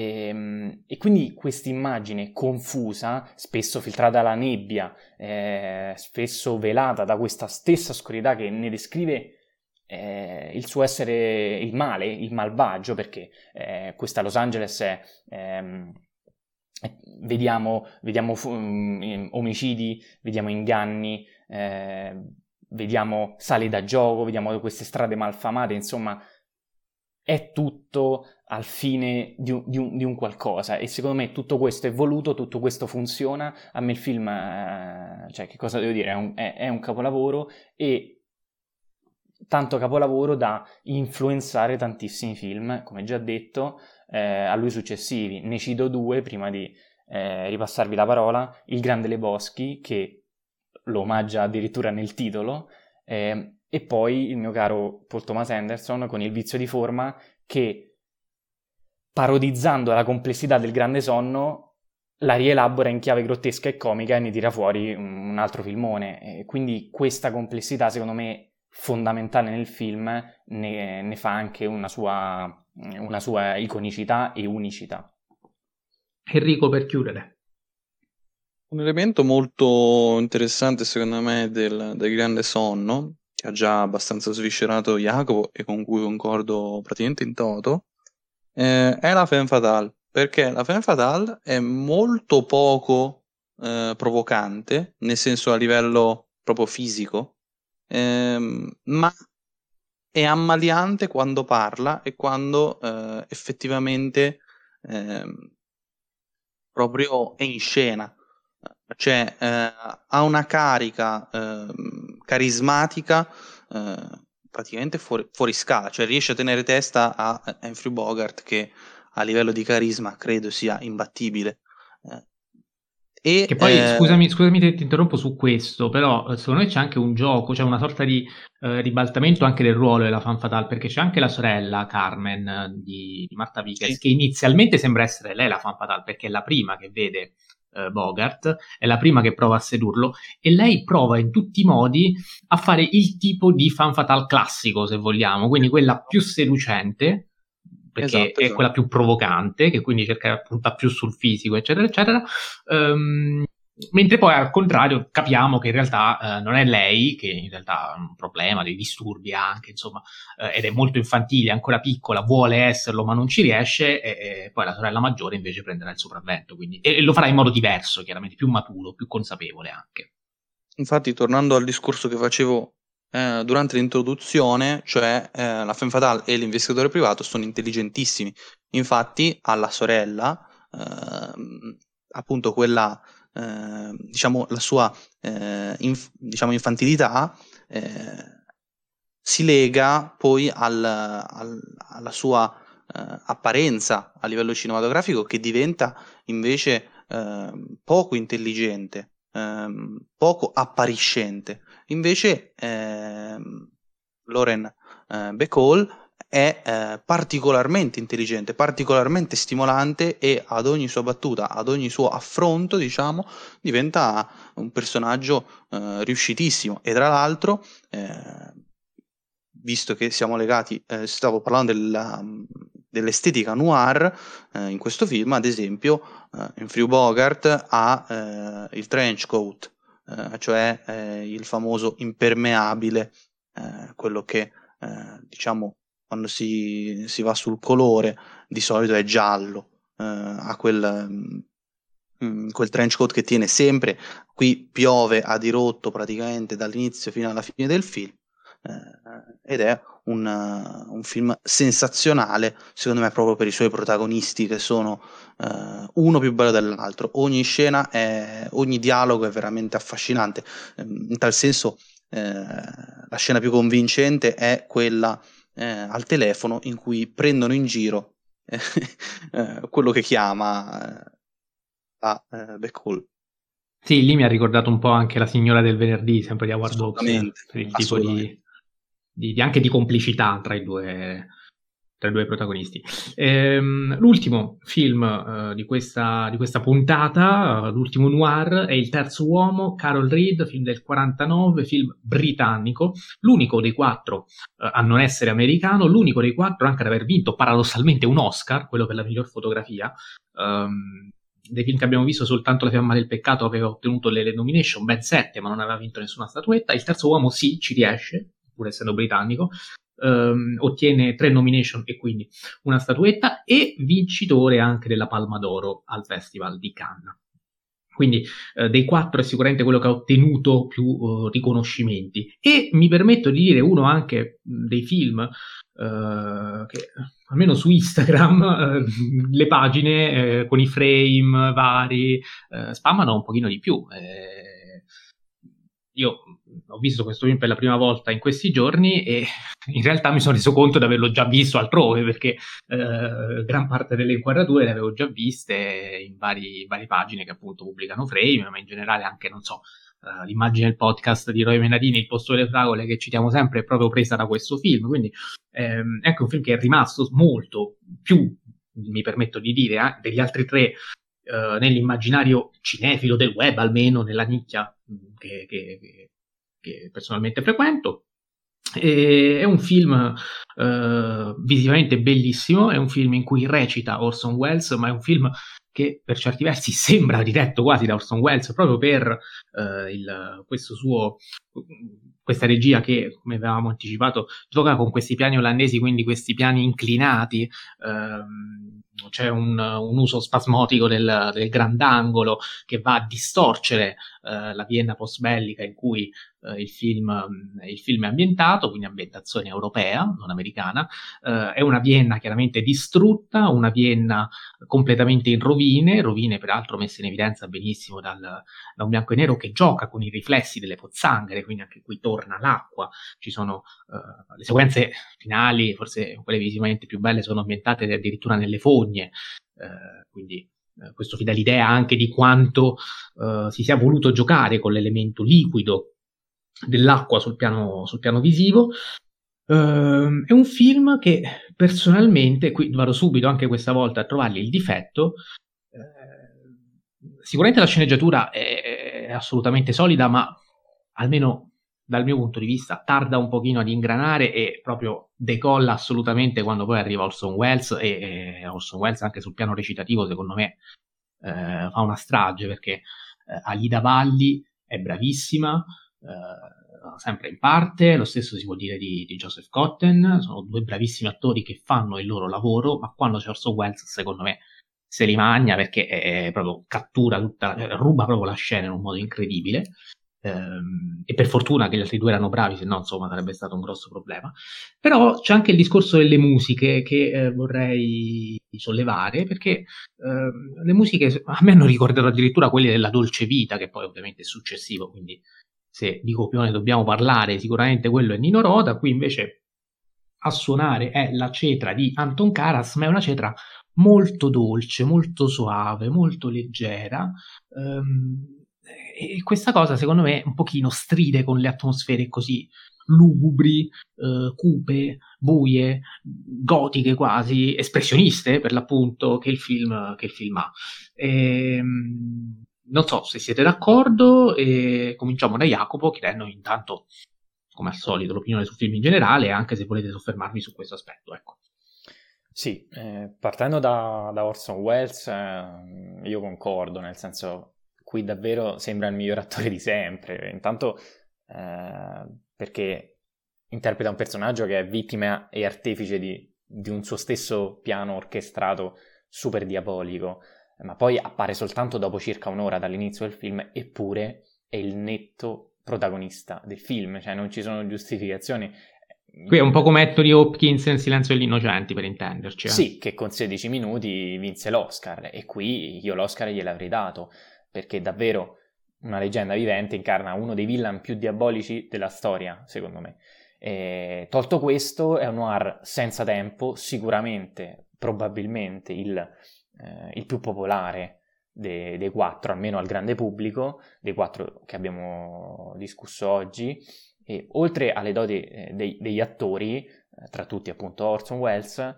[SPEAKER 2] E, ehm, e quindi questa immagine confusa, spesso filtrata dalla nebbia, eh, spesso velata da questa stessa oscurità che ne descrive eh, il suo essere il male, il malvagio, perché eh, questa Los Angeles è... Ehm, vediamo, vediamo um, omicidi, vediamo inganni, eh, vediamo sale da gioco, vediamo queste strade malfamate, insomma, è tutto al fine di un, di, un, di un, qualcosa. E secondo me tutto questo è voluto, tutto questo funziona, a me il film, eh, cioè che cosa devo dire, è un, è, è un, capolavoro e tanto capolavoro da influenzare tantissimi film, come già detto, eh, a lui successivi. Ne cito due prima di eh, ripassarvi la parola, Il Grande Le Boschi, che lo omaggia addirittura nel titolo, eh, e poi il mio caro Paul Thomas Anderson con Il vizio di forma che parodizzando la complessità del grande sonno la rielabora in chiave grottesca e comica e ne tira fuori un altro filmone. E quindi questa complessità, secondo me, fondamentale nel film, ne, ne fa anche una sua, una sua, iconicità e unicità.
[SPEAKER 1] Enrico, per chiudere.
[SPEAKER 3] Un elemento molto interessante, secondo me, del, del grande sonno che ha già abbastanza sviscerato Jacopo e con cui concordo praticamente in toto, eh, è la femme fatale, perché la femme fatale è molto poco eh, provocante, nel senso a livello proprio fisico, ehm, ma è ammaliante quando parla e quando eh, effettivamente ehm, proprio è in scena. Cioè eh, ha una carica eh, carismatica eh, praticamente fuori, fuori, scala, cioè riesce a tenere testa a Humphrey Bogart che a livello di carisma credo sia imbattibile.
[SPEAKER 1] Eh, e, che poi, eh, scusami, scusami ti interrompo su questo, però eh, secondo me c'è anche un gioco, c'è una sorta di eh, ribaltamento anche del ruolo della fan fatale, perché c'è anche la sorella Carmen di, di Marta Vickers, sì. che inizialmente sembra essere lei la fan fatale, perché è la prima che vede eh, Bogart, è la prima che prova a sedurlo e lei prova in tutti i modi a fare il tipo di fan fatale classico, se vogliamo, quindi quella più seducente, perché
[SPEAKER 3] esatto,
[SPEAKER 1] è
[SPEAKER 3] esatto.
[SPEAKER 1] quella più provocante, che quindi cerca punta più sul fisico, eccetera, eccetera. Um, mentre poi al contrario capiamo che in realtà eh, non è lei che in realtà ha un problema, dei disturbi anche, insomma, eh, ed è molto infantile, ancora piccola, vuole esserlo ma non ci riesce e, e poi la sorella maggiore invece prenderà il sopravvento, quindi, e, e, lo farà in modo diverso, chiaramente, più maturo, più consapevole anche.
[SPEAKER 3] Infatti, tornando al discorso che facevo eh, durante l'introduzione, cioè eh, la femme fatale e l'investigatore privato sono intelligentissimi. Infatti, alla sorella, ehm, appunto quella, eh, diciamo, la sua eh, inf- diciamo infantilità eh, si lega poi al, al, alla sua apparenza a livello cinematografico che diventa invece poco intelligente ehm, poco appariscente. Invece ehm, Loren eh, Bacall è eh, particolarmente intelligente, particolarmente stimolante e ad ogni sua battuta, ad ogni suo affronto, diciamo, diventa un personaggio eh, riuscitissimo. E tra l'altro, eh, visto che siamo legati, eh, stavo parlando della, dell'estetica noir eh, in questo film, ad esempio eh, in Free Bogart ha eh, il trench coat, eh, cioè eh, il famoso impermeabile, eh, quello che diciamo quando si, si, va sul colore di solito è giallo, ha quel, mm, quel trench coat che tiene sempre, qui piove a dirotto praticamente dall'inizio fino alla fine del film ed è un, uh, un, film sensazionale, secondo me, proprio per i suoi protagonisti che sono uh, uno più bello dell'altro. Ogni scena, è, ogni dialogo è veramente affascinante. In tal senso, eh, la scena più convincente è quella eh, al telefono in cui prendono in giro eh, quello che chiama la uh, Back Hall.
[SPEAKER 1] Sì, lì mi ha ricordato un po' anche la signora del venerdì, sempre di Howard Hawks, per il tipo di, di, anche di complicità tra i due, tra i due protagonisti. Ehm, l'ultimo film uh, di, questa, di, questa, puntata, uh, l'ultimo noir, è Il terzo uomo, Carol Reed, film del 49, film britannico, l'unico dei quattro uh, a non essere americano, l'unico dei quattro anche ad aver vinto paradossalmente un Oscar, quello per la miglior fotografia. Um, dei film che abbiamo visto soltanto La fiamma del peccato aveva ottenuto le nomination, ben sette, ma non aveva vinto nessuna statuetta. Il terzo uomo sì, ci riesce, pur essendo britannico, ehm, ottiene tre nomination e quindi una statuetta e vincitore anche della Palma d'Oro al Festival di Cannes. Quindi eh, dei quattro è sicuramente quello che ha ottenuto più uh, riconoscimenti. E mi permetto di dire uno anche dei film uh, che almeno su Instagram uh, le pagine con i frame vari spammano un pochino di più. Eh, io ho visto questo film per la prima volta in questi giorni e in realtà mi sono reso conto di averlo già visto altrove perché eh, gran parte delle inquadrature le avevo già viste in vari, varie pagine che appunto pubblicano frame, ma in generale anche, non so, uh, l'immagine del podcast di Roy Menadini, Il posto delle fragole che citiamo sempre è proprio presa da questo film, quindi ehm, è un film che è rimasto molto più, mi permetto di dire, eh, degli altri tre uh, nell'immaginario cinefilo del web, almeno nella nicchia che, che, che personalmente frequento. E è un film uh, visivamente bellissimo, è un film in cui recita Orson Welles, ma è un film che per certi versi sembra diretto quasi da Orson Welles proprio per uh, il, suo, questa regia che, come avevamo anticipato, gioca con questi piani olandesi, quindi questi piani inclinati. Uh, c'è un, un, uso spasmodico del, del grandangolo che va a distorcere uh, la Vienna post-bellica in cui uh, il, film, il, film, è ambientato, quindi ambientazione europea, non americana. Uh, è una Vienna chiaramente distrutta, una Vienna completamente in rovine, rovine peraltro messe in evidenza benissimo dal, da un bianco e nero che gioca con i riflessi delle pozzanghere, quindi anche qui torna l'acqua, ci sono le sequenze finali, forse quelle visivamente più belle, sono ambientate addirittura nelle fogne, eh, quindi eh, questo vi dà l'idea anche di quanto eh, si sia voluto giocare con l'elemento liquido dell'acqua sul piano, sul piano visivo. Uh, è un film che personalmente, qui vado subito anche questa volta a trovargli il difetto. Uh, sicuramente la sceneggiatura è, è, assolutamente solida, ma almeno dal mio punto di vista tarda un pochino ad ingranare e proprio decolla assolutamente quando poi arriva Orson Welles e, e Orson Welles anche sul piano recitativo secondo me eh, fa una strage perché eh, Alida Valli è bravissima, eh, sempre in parte, lo stesso si può dire di, di, Joseph Cotten, sono due bravissimi attori che fanno il loro lavoro, ma quando c'è Orson Welles secondo me se li magna perché è, è proprio cattura tutta, ruba proprio la scena in un modo incredibile. Ehm, e per fortuna che gli altri due erano bravi, se no insomma sarebbe stato un grosso problema. Però c'è anche il discorso delle musiche che eh, vorrei sollevare, perché eh, le musiche a me hanno ricordato addirittura quelle della Dolce Vita, che poi ovviamente è successivo, quindi se di copione dobbiamo parlare, sicuramente quello è Nino Rota, qui invece a suonare è la cetra di Anton Karas, ma è una cetra molto dolce, molto suave, molto leggera. Um, e questa cosa secondo me un pochino stride con le atmosfere così lugubri, eh, cupe, buie, gotiche quasi, espressioniste per l'appunto che il film, che il film ha. E, ehm, non so se siete d'accordo e cominciamo da Jacopo chiedendo intanto, come al solito, l'opinione sul film in generale anche se volete soffermarvi su questo aspetto. Ecco.
[SPEAKER 2] Sì, eh, partendo da, da, Orson Welles, eh, io concordo, nel senso qui davvero sembra il miglior attore di sempre. Intanto eh, perché interpreta un personaggio che è vittima e artefice di, di un suo stesso piano orchestrato super diabolico, ma poi appare soltanto dopo circa un'ora dall'inizio del film, eppure è il netto protagonista del film, cioè non ci sono giustificazioni.
[SPEAKER 1] Qui è un po' come Anthony Hopkins in Silenzio degli Innocenti, per intenderci. Eh?
[SPEAKER 2] Sì, che con 16 minuti vinse l'Oscar, e qui io l'Oscar gliel'avrei dato perché davvero una leggenda vivente incarna uno dei villain più diabolici della storia, secondo me. E, tolto questo, è un noir senza tempo, sicuramente, probabilmente il, eh, il più popolare dei, dei, quattro, almeno al grande pubblico, dei quattro che abbiamo discusso oggi. E oltre alle doti eh, dei, degli attori, eh, tra tutti appunto Orson Welles,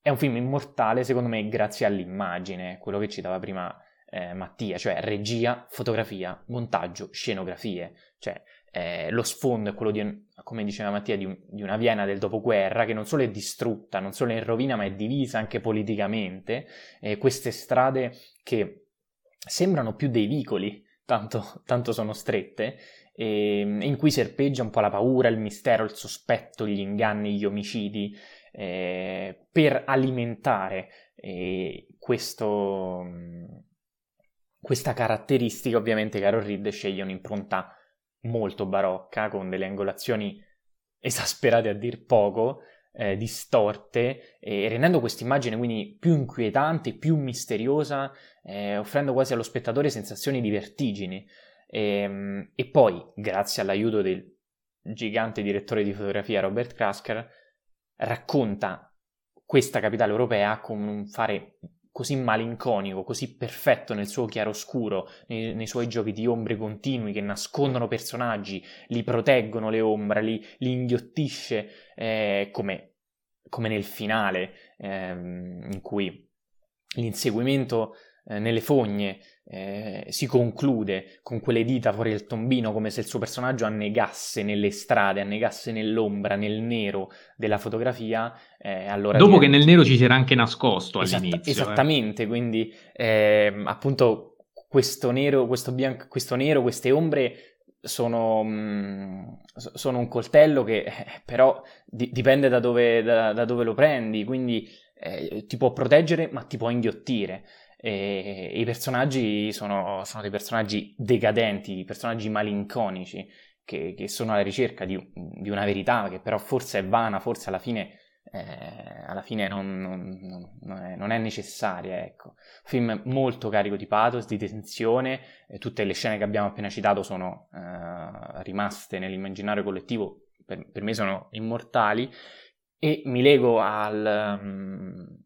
[SPEAKER 2] è un film immortale secondo me grazie all'immagine, quello che citava prima eh, Mattia, cioè regia, fotografia, montaggio, scenografie, cioè eh, lo sfondo è quello di, come diceva Mattia, di, un, di, una Vienna del dopoguerra che non solo è distrutta, non solo è in rovina, ma è divisa anche politicamente, eh, queste strade che sembrano più dei vicoli, tanto, tanto sono strette, in cui serpeggia un po' la paura, il mistero, il sospetto, gli inganni, gli omicidi, eh, per alimentare eh, questo, questa caratteristica ovviamente Carol Reed sceglie un'impronta molto barocca, con delle angolazioni esasperate a dir poco, eh, distorte, e rendendo questa immagine quindi più inquietante, più misteriosa, eh, offrendo quasi allo spettatore sensazioni di vertigini. E, ehm, e, poi, grazie all'aiuto del gigante direttore di fotografia Robert Krasker, racconta questa capitale europea con un fare così malinconico, così perfetto nel suo chiaroscuro, nei, nei, suoi giochi di ombre continui che nascondono personaggi, li proteggono le ombre, li, li inghiottisce, eh, come, come, nel finale, eh, in cui l'inseguimento eh, nelle fogne eh, si conclude con quelle dita fuori il tombino come se il suo personaggio annegasse nelle strade, annegasse nell'ombra, nel nero della fotografia. Eh, allora
[SPEAKER 1] Dopo che nel nero ci si era anche nascosto
[SPEAKER 2] Esatt-
[SPEAKER 1] all'inizio.
[SPEAKER 2] Eh. Esattamente, quindi ehm, appunto questo nero, questo, bianco, questo nero, queste ombre sono, mm, sono, un coltello che eh, però di- dipende da dove, da, da dove, lo prendi, quindi eh, ti può proteggere ma ti può inghiottire. E, i personaggi sono, sono, dei personaggi decadenti, personaggi malinconici che, che sono alla ricerca di, di, una verità che però forse è vana, forse alla fine, eh, alla fine non, non, non, è, non, è, necessaria. Ecco. Film molto carico di pathos, di tensione, tutte le scene che abbiamo appena citato sono eh, rimaste nell'immaginario collettivo, per, per, me sono immortali e mi lego al...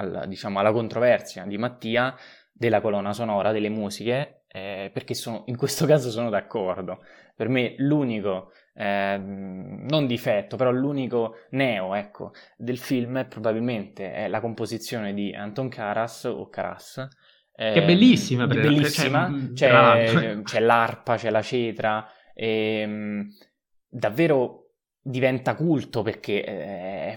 [SPEAKER 2] Alla, diciamo, alla controversia di Mattia della colonna sonora, delle musiche, eh, perché sono, in questo caso sono d'accordo. Per me l'unico, eh, non difetto, però l'unico neo ecco, del film è probabilmente è la composizione di Anton Karas o Karas.
[SPEAKER 1] Eh, che è bellissima,
[SPEAKER 2] per bellissima. Cioè, c'è, c'è, c'è, l'arpa, c'è la cetra, E, ehm, davvero diventa culto perché è,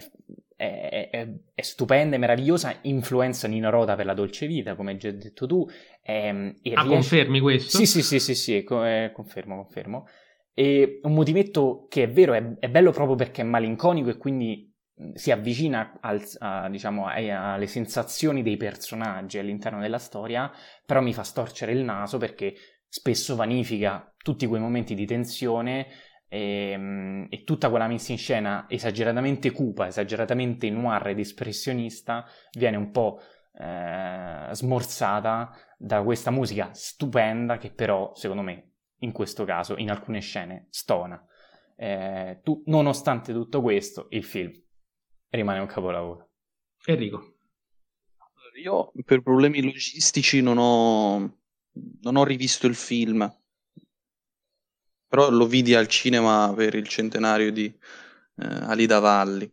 [SPEAKER 2] è, è, è, stupenda e meravigliosa, influenza Nino Rota per la dolce vita, come hai già detto tu.
[SPEAKER 1] E, e ah, riesce... confermi questo?
[SPEAKER 2] Sì, sì, sì, sì, sì, confermo, confermo. E un motivetto che è vero, è, è bello proprio perché è malinconico e quindi si avvicina al, a, diciamo, alle sensazioni dei personaggi all'interno della storia, però mi fa storcere il naso perché spesso vanifica tutti quei momenti di tensione e, ehm, e, tutta quella messa in scena esageratamente cupa, esageratamente noir ed espressionista viene un po' eh, smorzata da questa musica stupenda che però, secondo me, in questo caso, in alcune scene, stona. Eh, tu, nonostante tutto questo, il film rimane un capolavoro.
[SPEAKER 1] Enrico.
[SPEAKER 3] Io per problemi logistici non ho, non ho rivisto il film, però lo vidi al cinema per il centenario di eh, Alida Valli.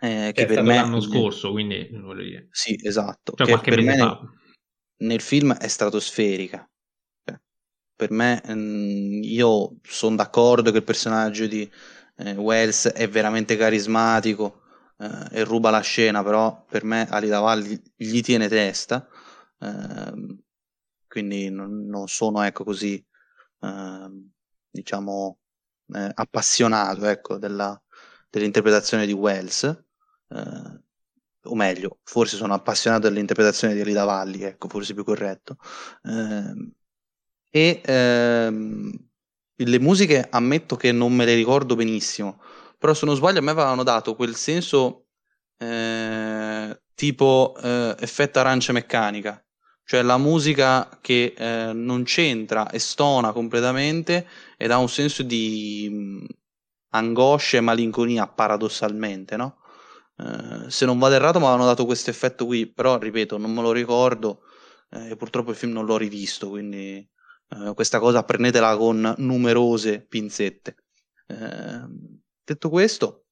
[SPEAKER 1] Eh, che, che per me l'anno scorso, quindi.
[SPEAKER 3] Sì, esatto. Cioè, che per me nel, nel, film è stratosferica. Cioè, per me, mh, mm, io sono d'accordo che il personaggio di eh, Wells è veramente carismatico eh, e ruba la scena, però per me Ali Davalli gli tiene testa, eh, quindi non, non, sono ecco così, ehm, diciamo, eh, appassionato ecco, della, dell'interpretazione di Wells, eh, o meglio, forse sono appassionato dell'interpretazione di Ali Davalli, ecco, forse più corretto. Ehm, e ehm, le musiche ammetto che non me le ricordo benissimo, però se non sbaglio a me avevano dato quel senso eh, tipo eh, effetto arancia meccanica, cioè la musica che eh, non c'entra e stona completamente ed ha un senso di mm, angoscia e malinconia paradossalmente, no? Eh, se non vado errato mi avevano dato questo effetto qui, però ripeto, non me lo ricordo eh, e purtroppo il film non l'ho rivisto, quindi eh, questa cosa prendetela con numerose pinzette. Eh, detto questo,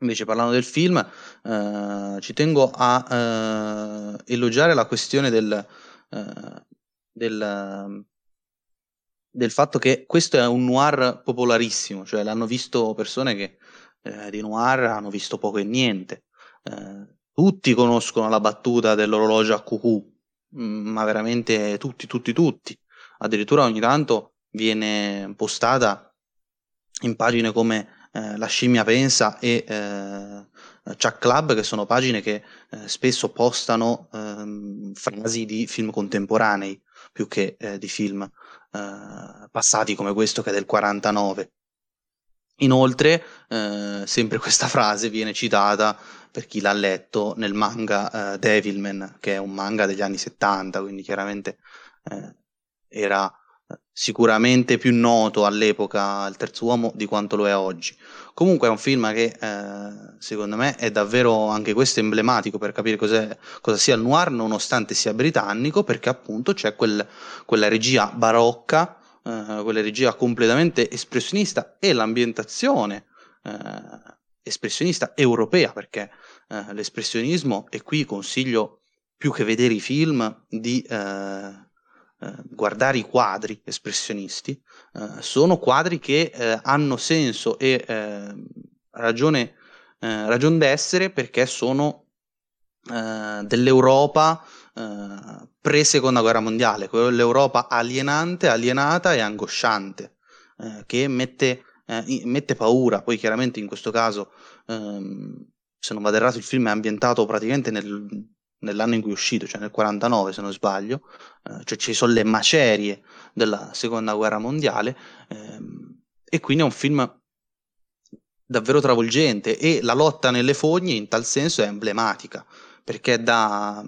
[SPEAKER 3] invece parlando del film, eh, ci tengo a eh, elogiare la questione del, eh, del, del, fatto che questo è un noir popolarissimo, cioè l'hanno visto persone che di noir hanno visto poco e niente. tutti conoscono la battuta dell'orologio a cucù, mm, ma veramente tutti, tutti, tutti addirittura ogni tanto viene postata in pagine come eh, La scimmia pensa e eh, Chuck Club, che sono pagine che eh, spesso postano ehm, frasi di film contemporanei più che eh, di film eh, passati come questo che è del 49. Inoltre, sempre questa frase viene citata per chi l'ha letto nel manga Devilman, che è un manga degli anni 70, quindi chiaramente era sicuramente più noto all'epoca il terzo uomo di quanto lo è oggi. Comunque è un film che eh, secondo me è davvero anche questo emblematico per capire cosa sia il noir nonostante sia britannico perché appunto c'è quel, quella regia barocca, eh, quella regia completamente espressionista e l'ambientazione eh, espressionista europea perché eh, l'espressionismo e qui consiglio più che vedere i film di eh, guardare i quadri espressionisti, eh, sono quadri che eh, hanno senso e eh, ragione, eh, ragion d'essere perché sono dell'Europa pre-seconda guerra mondiale, quell'Europa alienante, alienata e angosciante, che mette, mette, paura. Poi chiaramente in questo caso, ehm, se non vado errato, il film è ambientato praticamente nel nell'anno in cui è uscito, cioè nel 49 se non sbaglio, eh, cioè ci sono le macerie della seconda guerra mondiale ehm, e quindi è un film davvero travolgente e la lotta nelle fogne in tal senso è emblematica perché da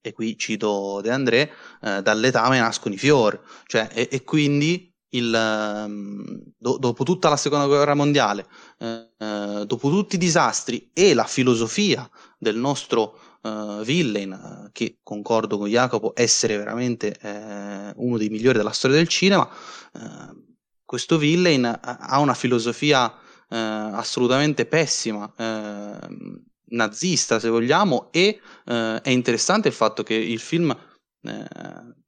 [SPEAKER 3] e qui cito De André eh, dall'etame nascono i fiori cioè e, e quindi il, ehm, do, dopo tutta la seconda guerra mondiale, eh, eh, dopo tutti i disastri e la filosofia del nostro eh, villain, che concordo con Jacopo essere veramente eh, uno dei migliori della storia del cinema, eh, questo villain ha una filosofia eh, assolutamente pessima nazista se vogliamo e è interessante il fatto che il film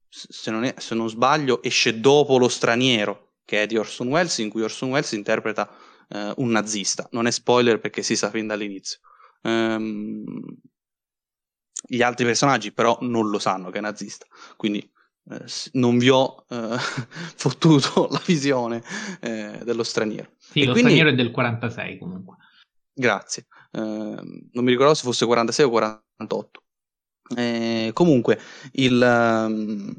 [SPEAKER 3] se non, è, se non sbaglio, esce dopo Lo straniero, che è di Orson Welles, in cui Orson Welles interpreta eh, un nazista. Non è spoiler perché si sa fin dall'inizio. Um, gli altri personaggi però non lo sanno che è nazista, quindi eh, non vi ho eh, fottuto la visione eh, dello straniero.
[SPEAKER 1] Sì, e lo quindi... straniero è del 46 comunque.
[SPEAKER 3] Grazie, ehm, non mi ricordo se fosse 46 o 48. Eh, comunque, il, um,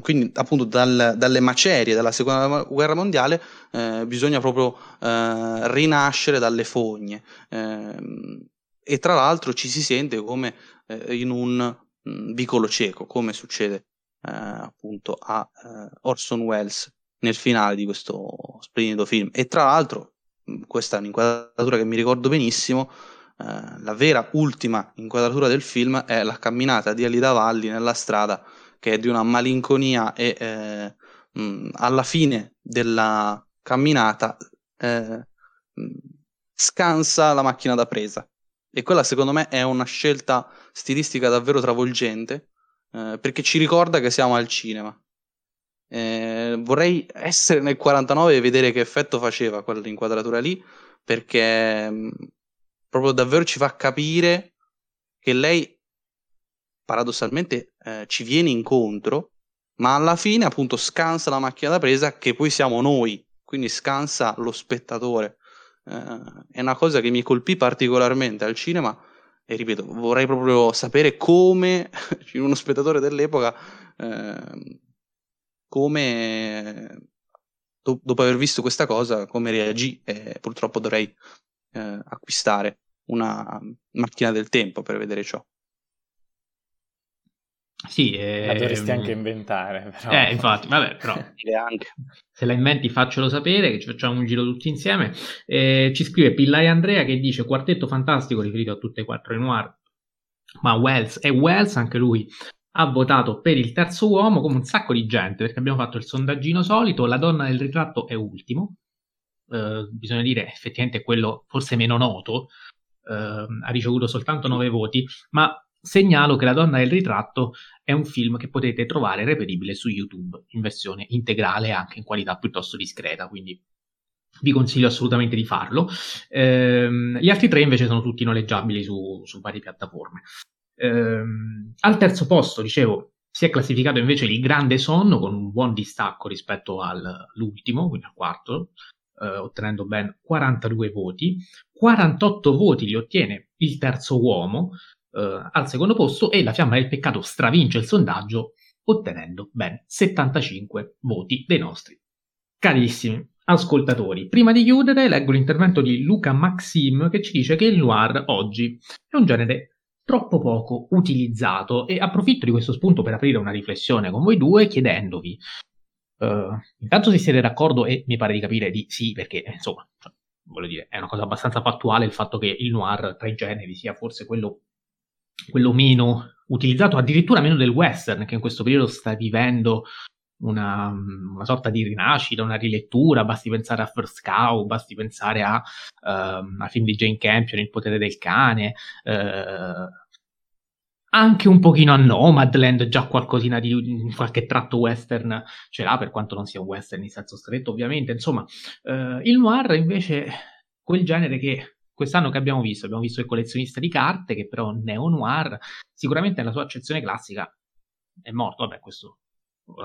[SPEAKER 3] quindi appunto dal, dalle macerie della seconda guerra mondiale eh, bisogna proprio eh, rinascere dalle fogne ehm, e tra l'altro ci si sente come eh, in un mh, mm, vicolo cieco come succede eh, appunto a eh, Orson Welles nel finale di questo splendido film. E tra l'altro mh, questa è un'inquadratura che mi ricordo benissimo eh, la vera ultima inquadratura del film è la camminata di Alida Valli nella strada che è di una malinconia e eh, mh, alla fine della camminata eh, mh, scansa la macchina da presa e quella secondo me è una scelta stilistica davvero travolgente eh, perché ci ricorda che siamo al cinema eh, vorrei essere nel 49 e vedere che effetto faceva quell'inquadratura lì perché proprio davvero ci fa capire che lei paradossalmente eh, ci viene incontro, ma alla fine appunto scansa la macchina da presa che poi siamo noi, quindi scansa lo spettatore. Eh, è una cosa che mi colpì particolarmente al cinema e ripeto, vorrei proprio sapere come uno spettatore dell'epoca eh, come do- dopo aver visto questa cosa come reagì e purtroppo dovrei eh, acquistare una macchina del tempo per vedere ciò.
[SPEAKER 1] Sì, eh,
[SPEAKER 2] la dovresti anche inventare. Però.
[SPEAKER 1] Eh, infatti, vabbè, però se la inventi faccelo sapere, che ci facciamo un giro tutti insieme. Eh, ci scrive Pillai Andrea che dice quartetto fantastico riferito a tutte e quattro i noir, ma Wells e Wells anche lui ha votato per il terzo uomo come un sacco di gente perché abbiamo fatto il sondaggino solito, la donna del ritratto è ultimo, eh, bisogna dire effettivamente quello forse meno noto, eh, ha ricevuto soltanto 9 voti, ma segnalo che La donna del ritratto è un film che potete trovare reperibile su YouTube in versione integrale e anche in qualità piuttosto discreta, quindi vi consiglio assolutamente di farlo. Eh, gli altri tre invece sono tutti noleggiabili su, su varie piattaforme. Eh, al terzo posto, dicevo, si è classificato invece il Grande Sonno con un buon distacco rispetto all'ultimo, quindi al quarto, eh, ottenendo ben 42 voti. 48 voti li ottiene il terzo uomo eh, al secondo posto e la fiamma del peccato stravince il sondaggio ottenendo ben 75 voti dei nostri carissimi ascoltatori. Prima di chiudere leggo l'intervento di Luca Maxim che ci dice che il noir oggi è un genere troppo poco utilizzato e approfitto di questo spunto per aprire una riflessione con voi due chiedendovi Uh, intanto se siete d'accordo e mi pare di capire di sì, perché insomma, cioè, voglio dire, è una cosa abbastanza fattuale il fatto che il noir tra i generi sia forse quello, quello meno utilizzato, addirittura meno del western, che in questo periodo sta vivendo una, una, sorta di rinascita, una rilettura, basti pensare a First Cow, basti pensare a, uh, al film di Jane Campion, Il potere del cane, uh, anche un pochino a Nomadland, già qualcosina di qualche tratto western ce l'ha, per quanto non sia un western in senso stretto, ovviamente. Insomma, eh, il noir invece quel genere che quest'anno che abbiamo visto, abbiamo visto il collezionista di carte, che però neo-noir, sicuramente nella sua accezione classica è morto, vabbè, questo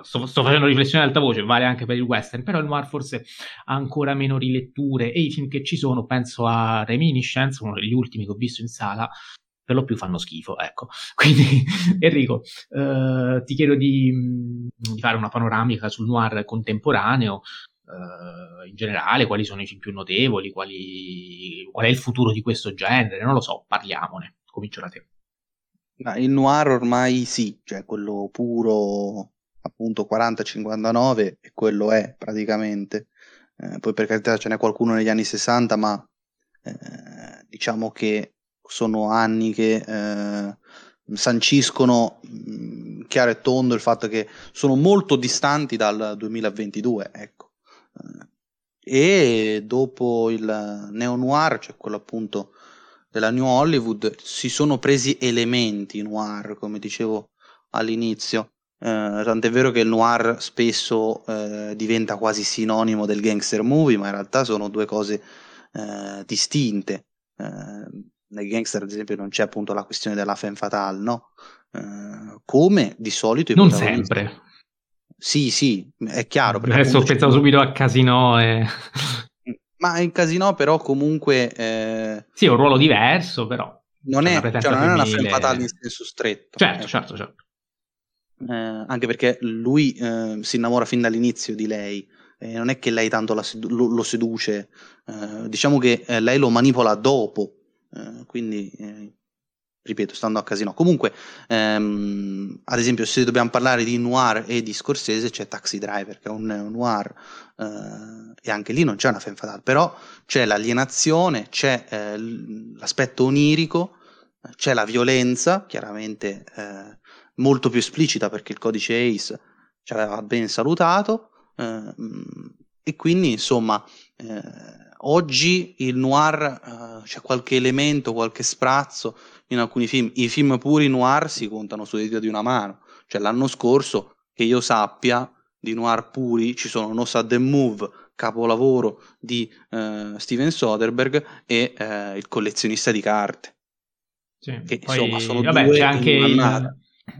[SPEAKER 1] Sto, sto, facendo riflessione ad alta voce, vale anche per il western, però il noir forse ha ancora meno riletture. E i film che ci sono, penso a Reminiscence, uno degli ultimi che ho visto in sala, per lo più fanno schifo, ecco. Quindi Enrico, eh, ti chiedo di, di, fare una panoramica sul noir contemporaneo, in generale, quali sono i più notevoli, quali, qual è il futuro di questo genere, non lo so, parliamone, comincio da te.
[SPEAKER 3] Il noir ormai sì, cioè quello puro appunto 40-59 e quello è praticamente. Eh, poi per carità ce n'è qualcuno negli anni 60, ma eh, diciamo che sono anni che eh, sanciscono mh, mm, chiaro e tondo il fatto che sono molto distanti dal 2022, ecco. E dopo il neo-noir, cioè quello appunto della New Hollywood, si sono presi elementi noir, come dicevo all'inizio. eh, tant'è vero che il noir spesso eh, diventa quasi sinonimo del gangster movie, ma in realtà sono due cose eh, distinte. Eh, nel gangster, ad esempio, non c'è appunto la questione della femme fatale, no? Eh, come di solito i
[SPEAKER 1] Non sempre.
[SPEAKER 3] Sì, sì, è chiaro.
[SPEAKER 1] Adesso pensavo subito a Casino e...
[SPEAKER 3] Ma in Casino però comunque... Eh...
[SPEAKER 1] Sì, è un ruolo diverso però.
[SPEAKER 3] Non è, cioè, non è una femme fatale in senso stretto.
[SPEAKER 1] Certo, eh. certo, certo.
[SPEAKER 3] Eh, anche perché lui eh, si innamora fin dall'inizio di lei. non è che lei tanto sedu- lo, lo, seduce, eh, diciamo che eh, lei lo manipola dopo, eh, quindi ripeto, stando a casino. Comunque, ehm, ad esempio, se dobbiamo parlare di noir e di Scorsese, c'è Taxi Driver, che è un noir, eh, e anche lì non c'è una femme fatale, però c'è l'alienazione, c'è eh, l'aspetto onirico, c'è la violenza, chiaramente eh, molto più esplicita perché il codice ACE ci aveva ben salutato, ehm, e quindi insomma eh, oggi il noir uh, c'è qualche elemento, qualche sprazzo in alcuni film. I film puri noir si contano sulle dita di una mano. Cioè l'anno scorso, che io sappia, di noir puri ci sono No Sad Move, capolavoro di uh, Steven Soderbergh e uh, Il collezionista di carte.
[SPEAKER 1] Sì, che, poi, insomma sono vabbè, due c'è anche, il,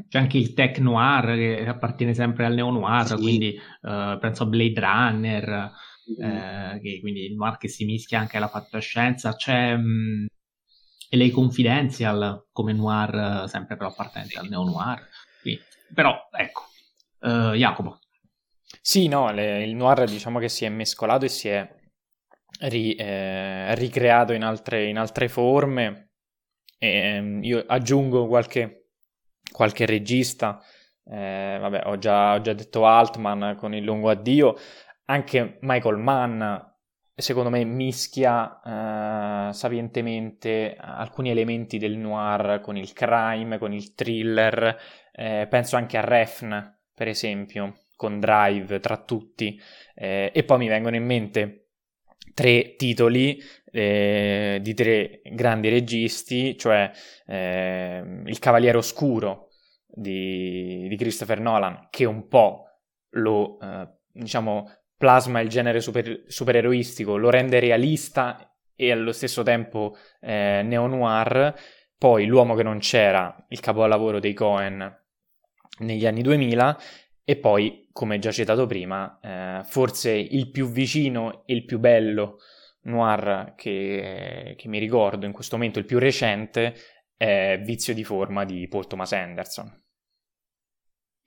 [SPEAKER 1] c'è anche il tech noir che appartiene sempre al neo noir, sì. quindi penso a Blade Runner eh, che quindi il noir che si mischia anche alla fantascienza, c'è mh, mm, LA Confidential come noir sempre però appartenente al neo-noir, quindi, però ecco, uh, Jacopo.
[SPEAKER 2] Sì, no, le, il noir diciamo che si è mescolato e si è ri, eh, ricreato in altre, in altre forme. E, ehm, io aggiungo qualche, qualche regista, eh, vabbè, ho già, ho già, detto Altman con il lungo addio, anche Michael Mann, secondo me, mischia uh, sapientemente alcuni elementi del noir con il crime, con il thriller. Eh, penso anche a Refn, per esempio, con Drive tra tutti. Eh, e poi mi vengono in mente tre titoli eh, di tre grandi registi, cioè eh, Il Cavaliere Oscuro di, di, Christopher Nolan, che un po' lo, eh, diciamo, plasma il genere super, supereroistico, lo rende realista e allo stesso tempo eh, neo-noir. Poi L'uomo che non c'era, il capolavoro dei Cohen negli anni 2000 e poi, come già citato prima, eh, forse il più vicino e il più bello noir che, che, mi ricordo in questo momento, il più recente, è Vizio di forma di Paul Thomas Anderson.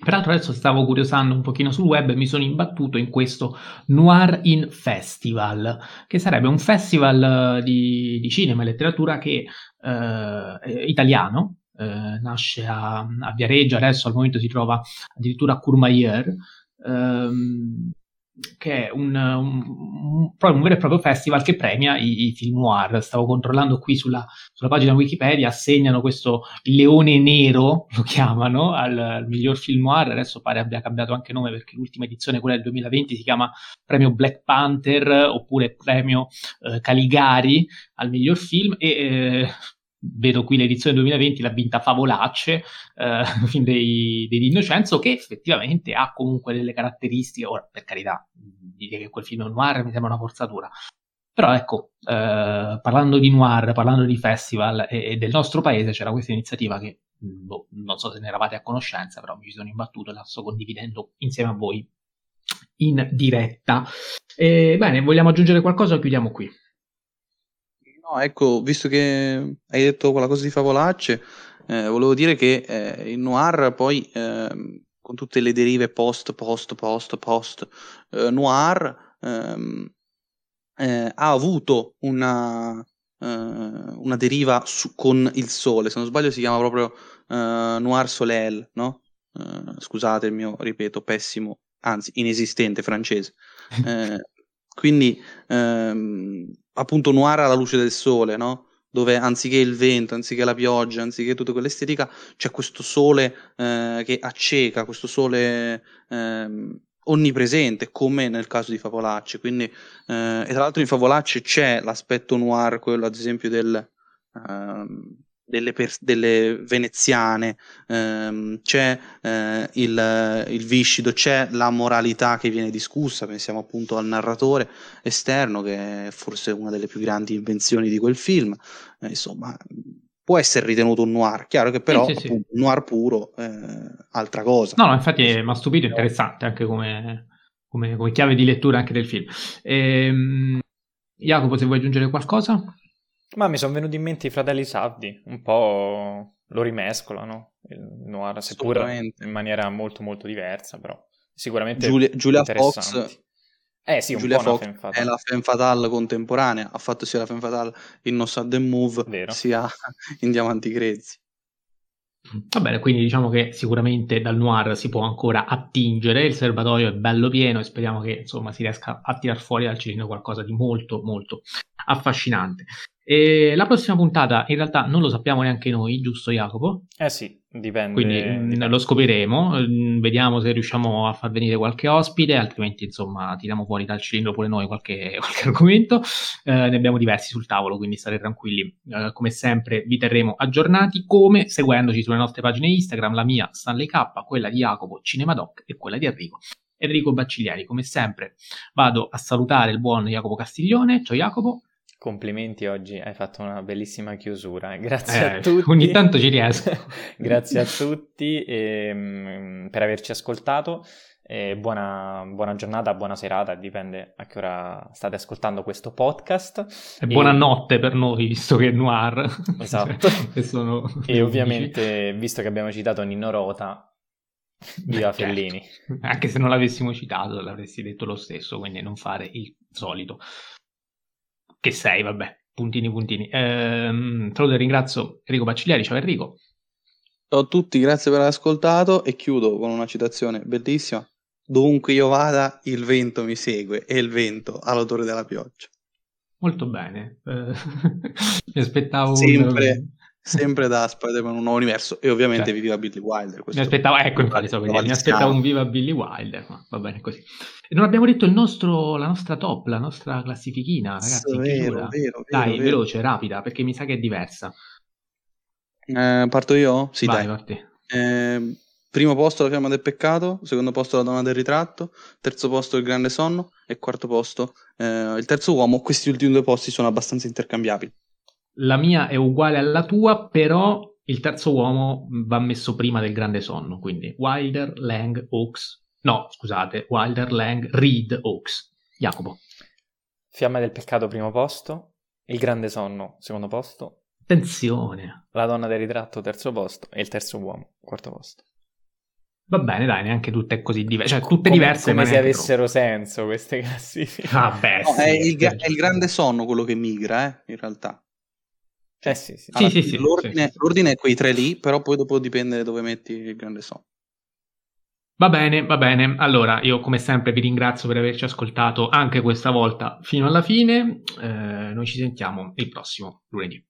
[SPEAKER 1] Peraltro adesso stavo curiosando un pochino sul web e mi sono imbattuto in questo Noir in Festival, che sarebbe un festival eh, di, di cinema e letteratura che, eh, italiano, eh, nasce a, a, Viareggio, adesso al momento si trova addirittura a Courmayeur, ehm, che è un, un, un, un, vero e proprio festival che premia i, i film noir. Stavo controllando qui sulla, sulla, pagina Wikipedia, assegnano questo leone nero, lo chiamano, al, al, miglior film noir. Adesso pare abbia cambiato anche nome perché l'ultima edizione, quella del 2020, si chiama premio Black Panther oppure premio eh, Caligari al miglior film. E eh, vedo qui l'edizione 2020 l'ha vinta Favolacce, eh, dei, dei Innocenzo, che effettivamente ha comunque delle caratteristiche, ora per carità, dire che quel film è noir mi sembra una forzatura, però ecco, eh, parlando di noir, parlando di festival e, e, del nostro paese, c'era questa iniziativa che boh, non so se ne eravate a conoscenza, però mi ci sono imbattuto e la sto condividendo insieme a voi in diretta. E, bene, vogliamo aggiungere qualcosa o chiudiamo qui?
[SPEAKER 3] No, ecco, visto che hai detto quella cosa di favolacce, eh, volevo dire che eh, il noir poi, eh, con tutte le derive post, post, post, post eh, noir, ehm, eh, ha avuto una, eh, una deriva su, con il sole, se non sbaglio si chiama proprio Noir Soleil, no? scusate il mio, ripeto, pessimo, anzi inesistente francese. quindi ehm, appunto noir alla luce del sole, no? Dove anziché il vento, anziché la pioggia, anziché tutta quell'estetica, c'è questo sole eh, che acceca, questo sole eh, onnipresente, come nel caso di Favolacce. Quindi, eh, e tra l'altro in Favolacce c'è l'aspetto noir, quello ad esempio del, ehm, delle, pers- delle veneziane, ehm, c'è eh, il, il, viscido, c'è la moralità che viene discussa, pensiamo appunto al narratore esterno che è forse una delle più grandi invenzioni di quel film, eh, insomma può essere ritenuto un noir, chiaro che però sì, sì, appunto, sì. noir puro è eh, altra cosa.
[SPEAKER 1] No, no, infatti mi ha stupito, interessante anche come, come, come, chiave di lettura anche del film. Ehm, Jacopo, se vuoi aggiungere qualcosa?
[SPEAKER 2] Ma mi sono venuti in mente i fratelli Savdi, un po' lo rimescolano, il noir, seppur in maniera molto molto diversa, però sicuramente
[SPEAKER 3] Giulia, Giulia Fox
[SPEAKER 2] eh sì, un
[SPEAKER 3] Giulia Fox è la femme fatale contemporanea, ha fatto sia la femme fatale in No Sudden Move, Vero. sia in Diamanti Grezzi.
[SPEAKER 1] Va bene, quindi diciamo che sicuramente dal noir si può ancora attingere, il serbatoio è bello pieno e speriamo che insomma si riesca a tirar fuori dal cilindro qualcosa di molto molto affascinante. E la prossima puntata in realtà non lo sappiamo neanche noi, giusto Jacopo?
[SPEAKER 2] Eh sì, dipende.
[SPEAKER 1] Quindi
[SPEAKER 2] mm,
[SPEAKER 1] dipende. lo scopriremo, mm, vediamo se riusciamo a far venire qualche ospite, altrimenti insomma tiriamo fuori dal cilindro pure noi qualche, qualche argomento. Eh, ne abbiamo diversi sul tavolo, quindi state tranquilli. Eh, come sempre vi terremo aggiornati, come seguendoci sulle nostre pagine Instagram, la mia Stanley K, quella di Jacopo Cinemadoc e quella di Enrico. Enrico Bacciglieri, come sempre vado a salutare il buon Jacopo Castiglione. Ciao Jacopo.
[SPEAKER 2] Complimenti oggi, hai fatto una bellissima chiusura. Grazie eh, a tutti.
[SPEAKER 1] Ogni tanto ci riesco.
[SPEAKER 2] Grazie a tutti e, um, per averci ascoltato. Buona, buona, giornata, buona serata, dipende a che ora state ascoltando questo podcast.
[SPEAKER 1] E, e... buonanotte per noi, visto che è noir.
[SPEAKER 2] Esatto. e, sono... e ovviamente, visto che abbiamo citato Nino Rota, viva certo. Fellini.
[SPEAKER 1] Anche se non l'avessimo citato, l'avresti detto lo stesso, quindi non fare il solito che sei, vabbè, puntini puntini. Ehm, saluto e ringrazio Enrico Bacciglieri, ciao Enrico.
[SPEAKER 3] Ciao a tutti, grazie per aver ascoltato e chiudo con una citazione bellissima. Dovunque io vada, il vento mi segue e il vento ha l'odore della pioggia.
[SPEAKER 1] Molto bene. Eh, mi aspettavo
[SPEAKER 3] sempre, un sempre da Spider-Man un nuovo universo e ovviamente certo. viva Billy Wilder.
[SPEAKER 1] Mi aspettavo, ecco infatti, so mi aspettavo un viva Billy Wilder, ma va bene così. E non abbiamo detto il nostro, la nostra top, la nostra classifichina, ragazzi.
[SPEAKER 3] Vero, vero, vero,
[SPEAKER 1] dai, vero. veloce, rapida, perché mi sa che è diversa.
[SPEAKER 3] Eh, parto io? Sì,
[SPEAKER 1] Vai,
[SPEAKER 3] dai.
[SPEAKER 1] Parti.
[SPEAKER 3] Eh, primo posto la fiamma del peccato, secondo posto la donna del ritratto, terzo posto il grande sonno e quarto posto eh, il terzo uomo. Questi ultimi due posti sono abbastanza intercambiabili
[SPEAKER 1] la mia è uguale alla tua, però il terzo uomo va messo prima del grande sonno, quindi Wilder, Lang, Oaks. No, scusate, Wilder, Lang, Reed, Oaks. Jacopo.
[SPEAKER 2] Fiamma del peccato primo posto, il grande sonno secondo posto.
[SPEAKER 1] Attenzione.
[SPEAKER 2] La donna del ritratto terzo posto e il terzo uomo quarto posto.
[SPEAKER 1] Va bene, dai, neanche tutte così diverse. Cioè, tutte come, diverse.
[SPEAKER 2] Come se avessero troppo. senso queste classifiche.
[SPEAKER 1] Vabbè,
[SPEAKER 3] no, sì, è, il, è, il, grande sonno quello che migra, eh, in realtà.
[SPEAKER 2] Eh sì, sì.
[SPEAKER 3] Allora, sì, sì, l'ordine, sì, l'ordine, è quei tre lì, però poi dopo dipende dove metti il grande son.
[SPEAKER 1] Va bene, va bene. Allora, io come sempre vi ringrazio per averci ascoltato anche questa volta fino alla fine. Eh, noi ci sentiamo il prossimo lunedì.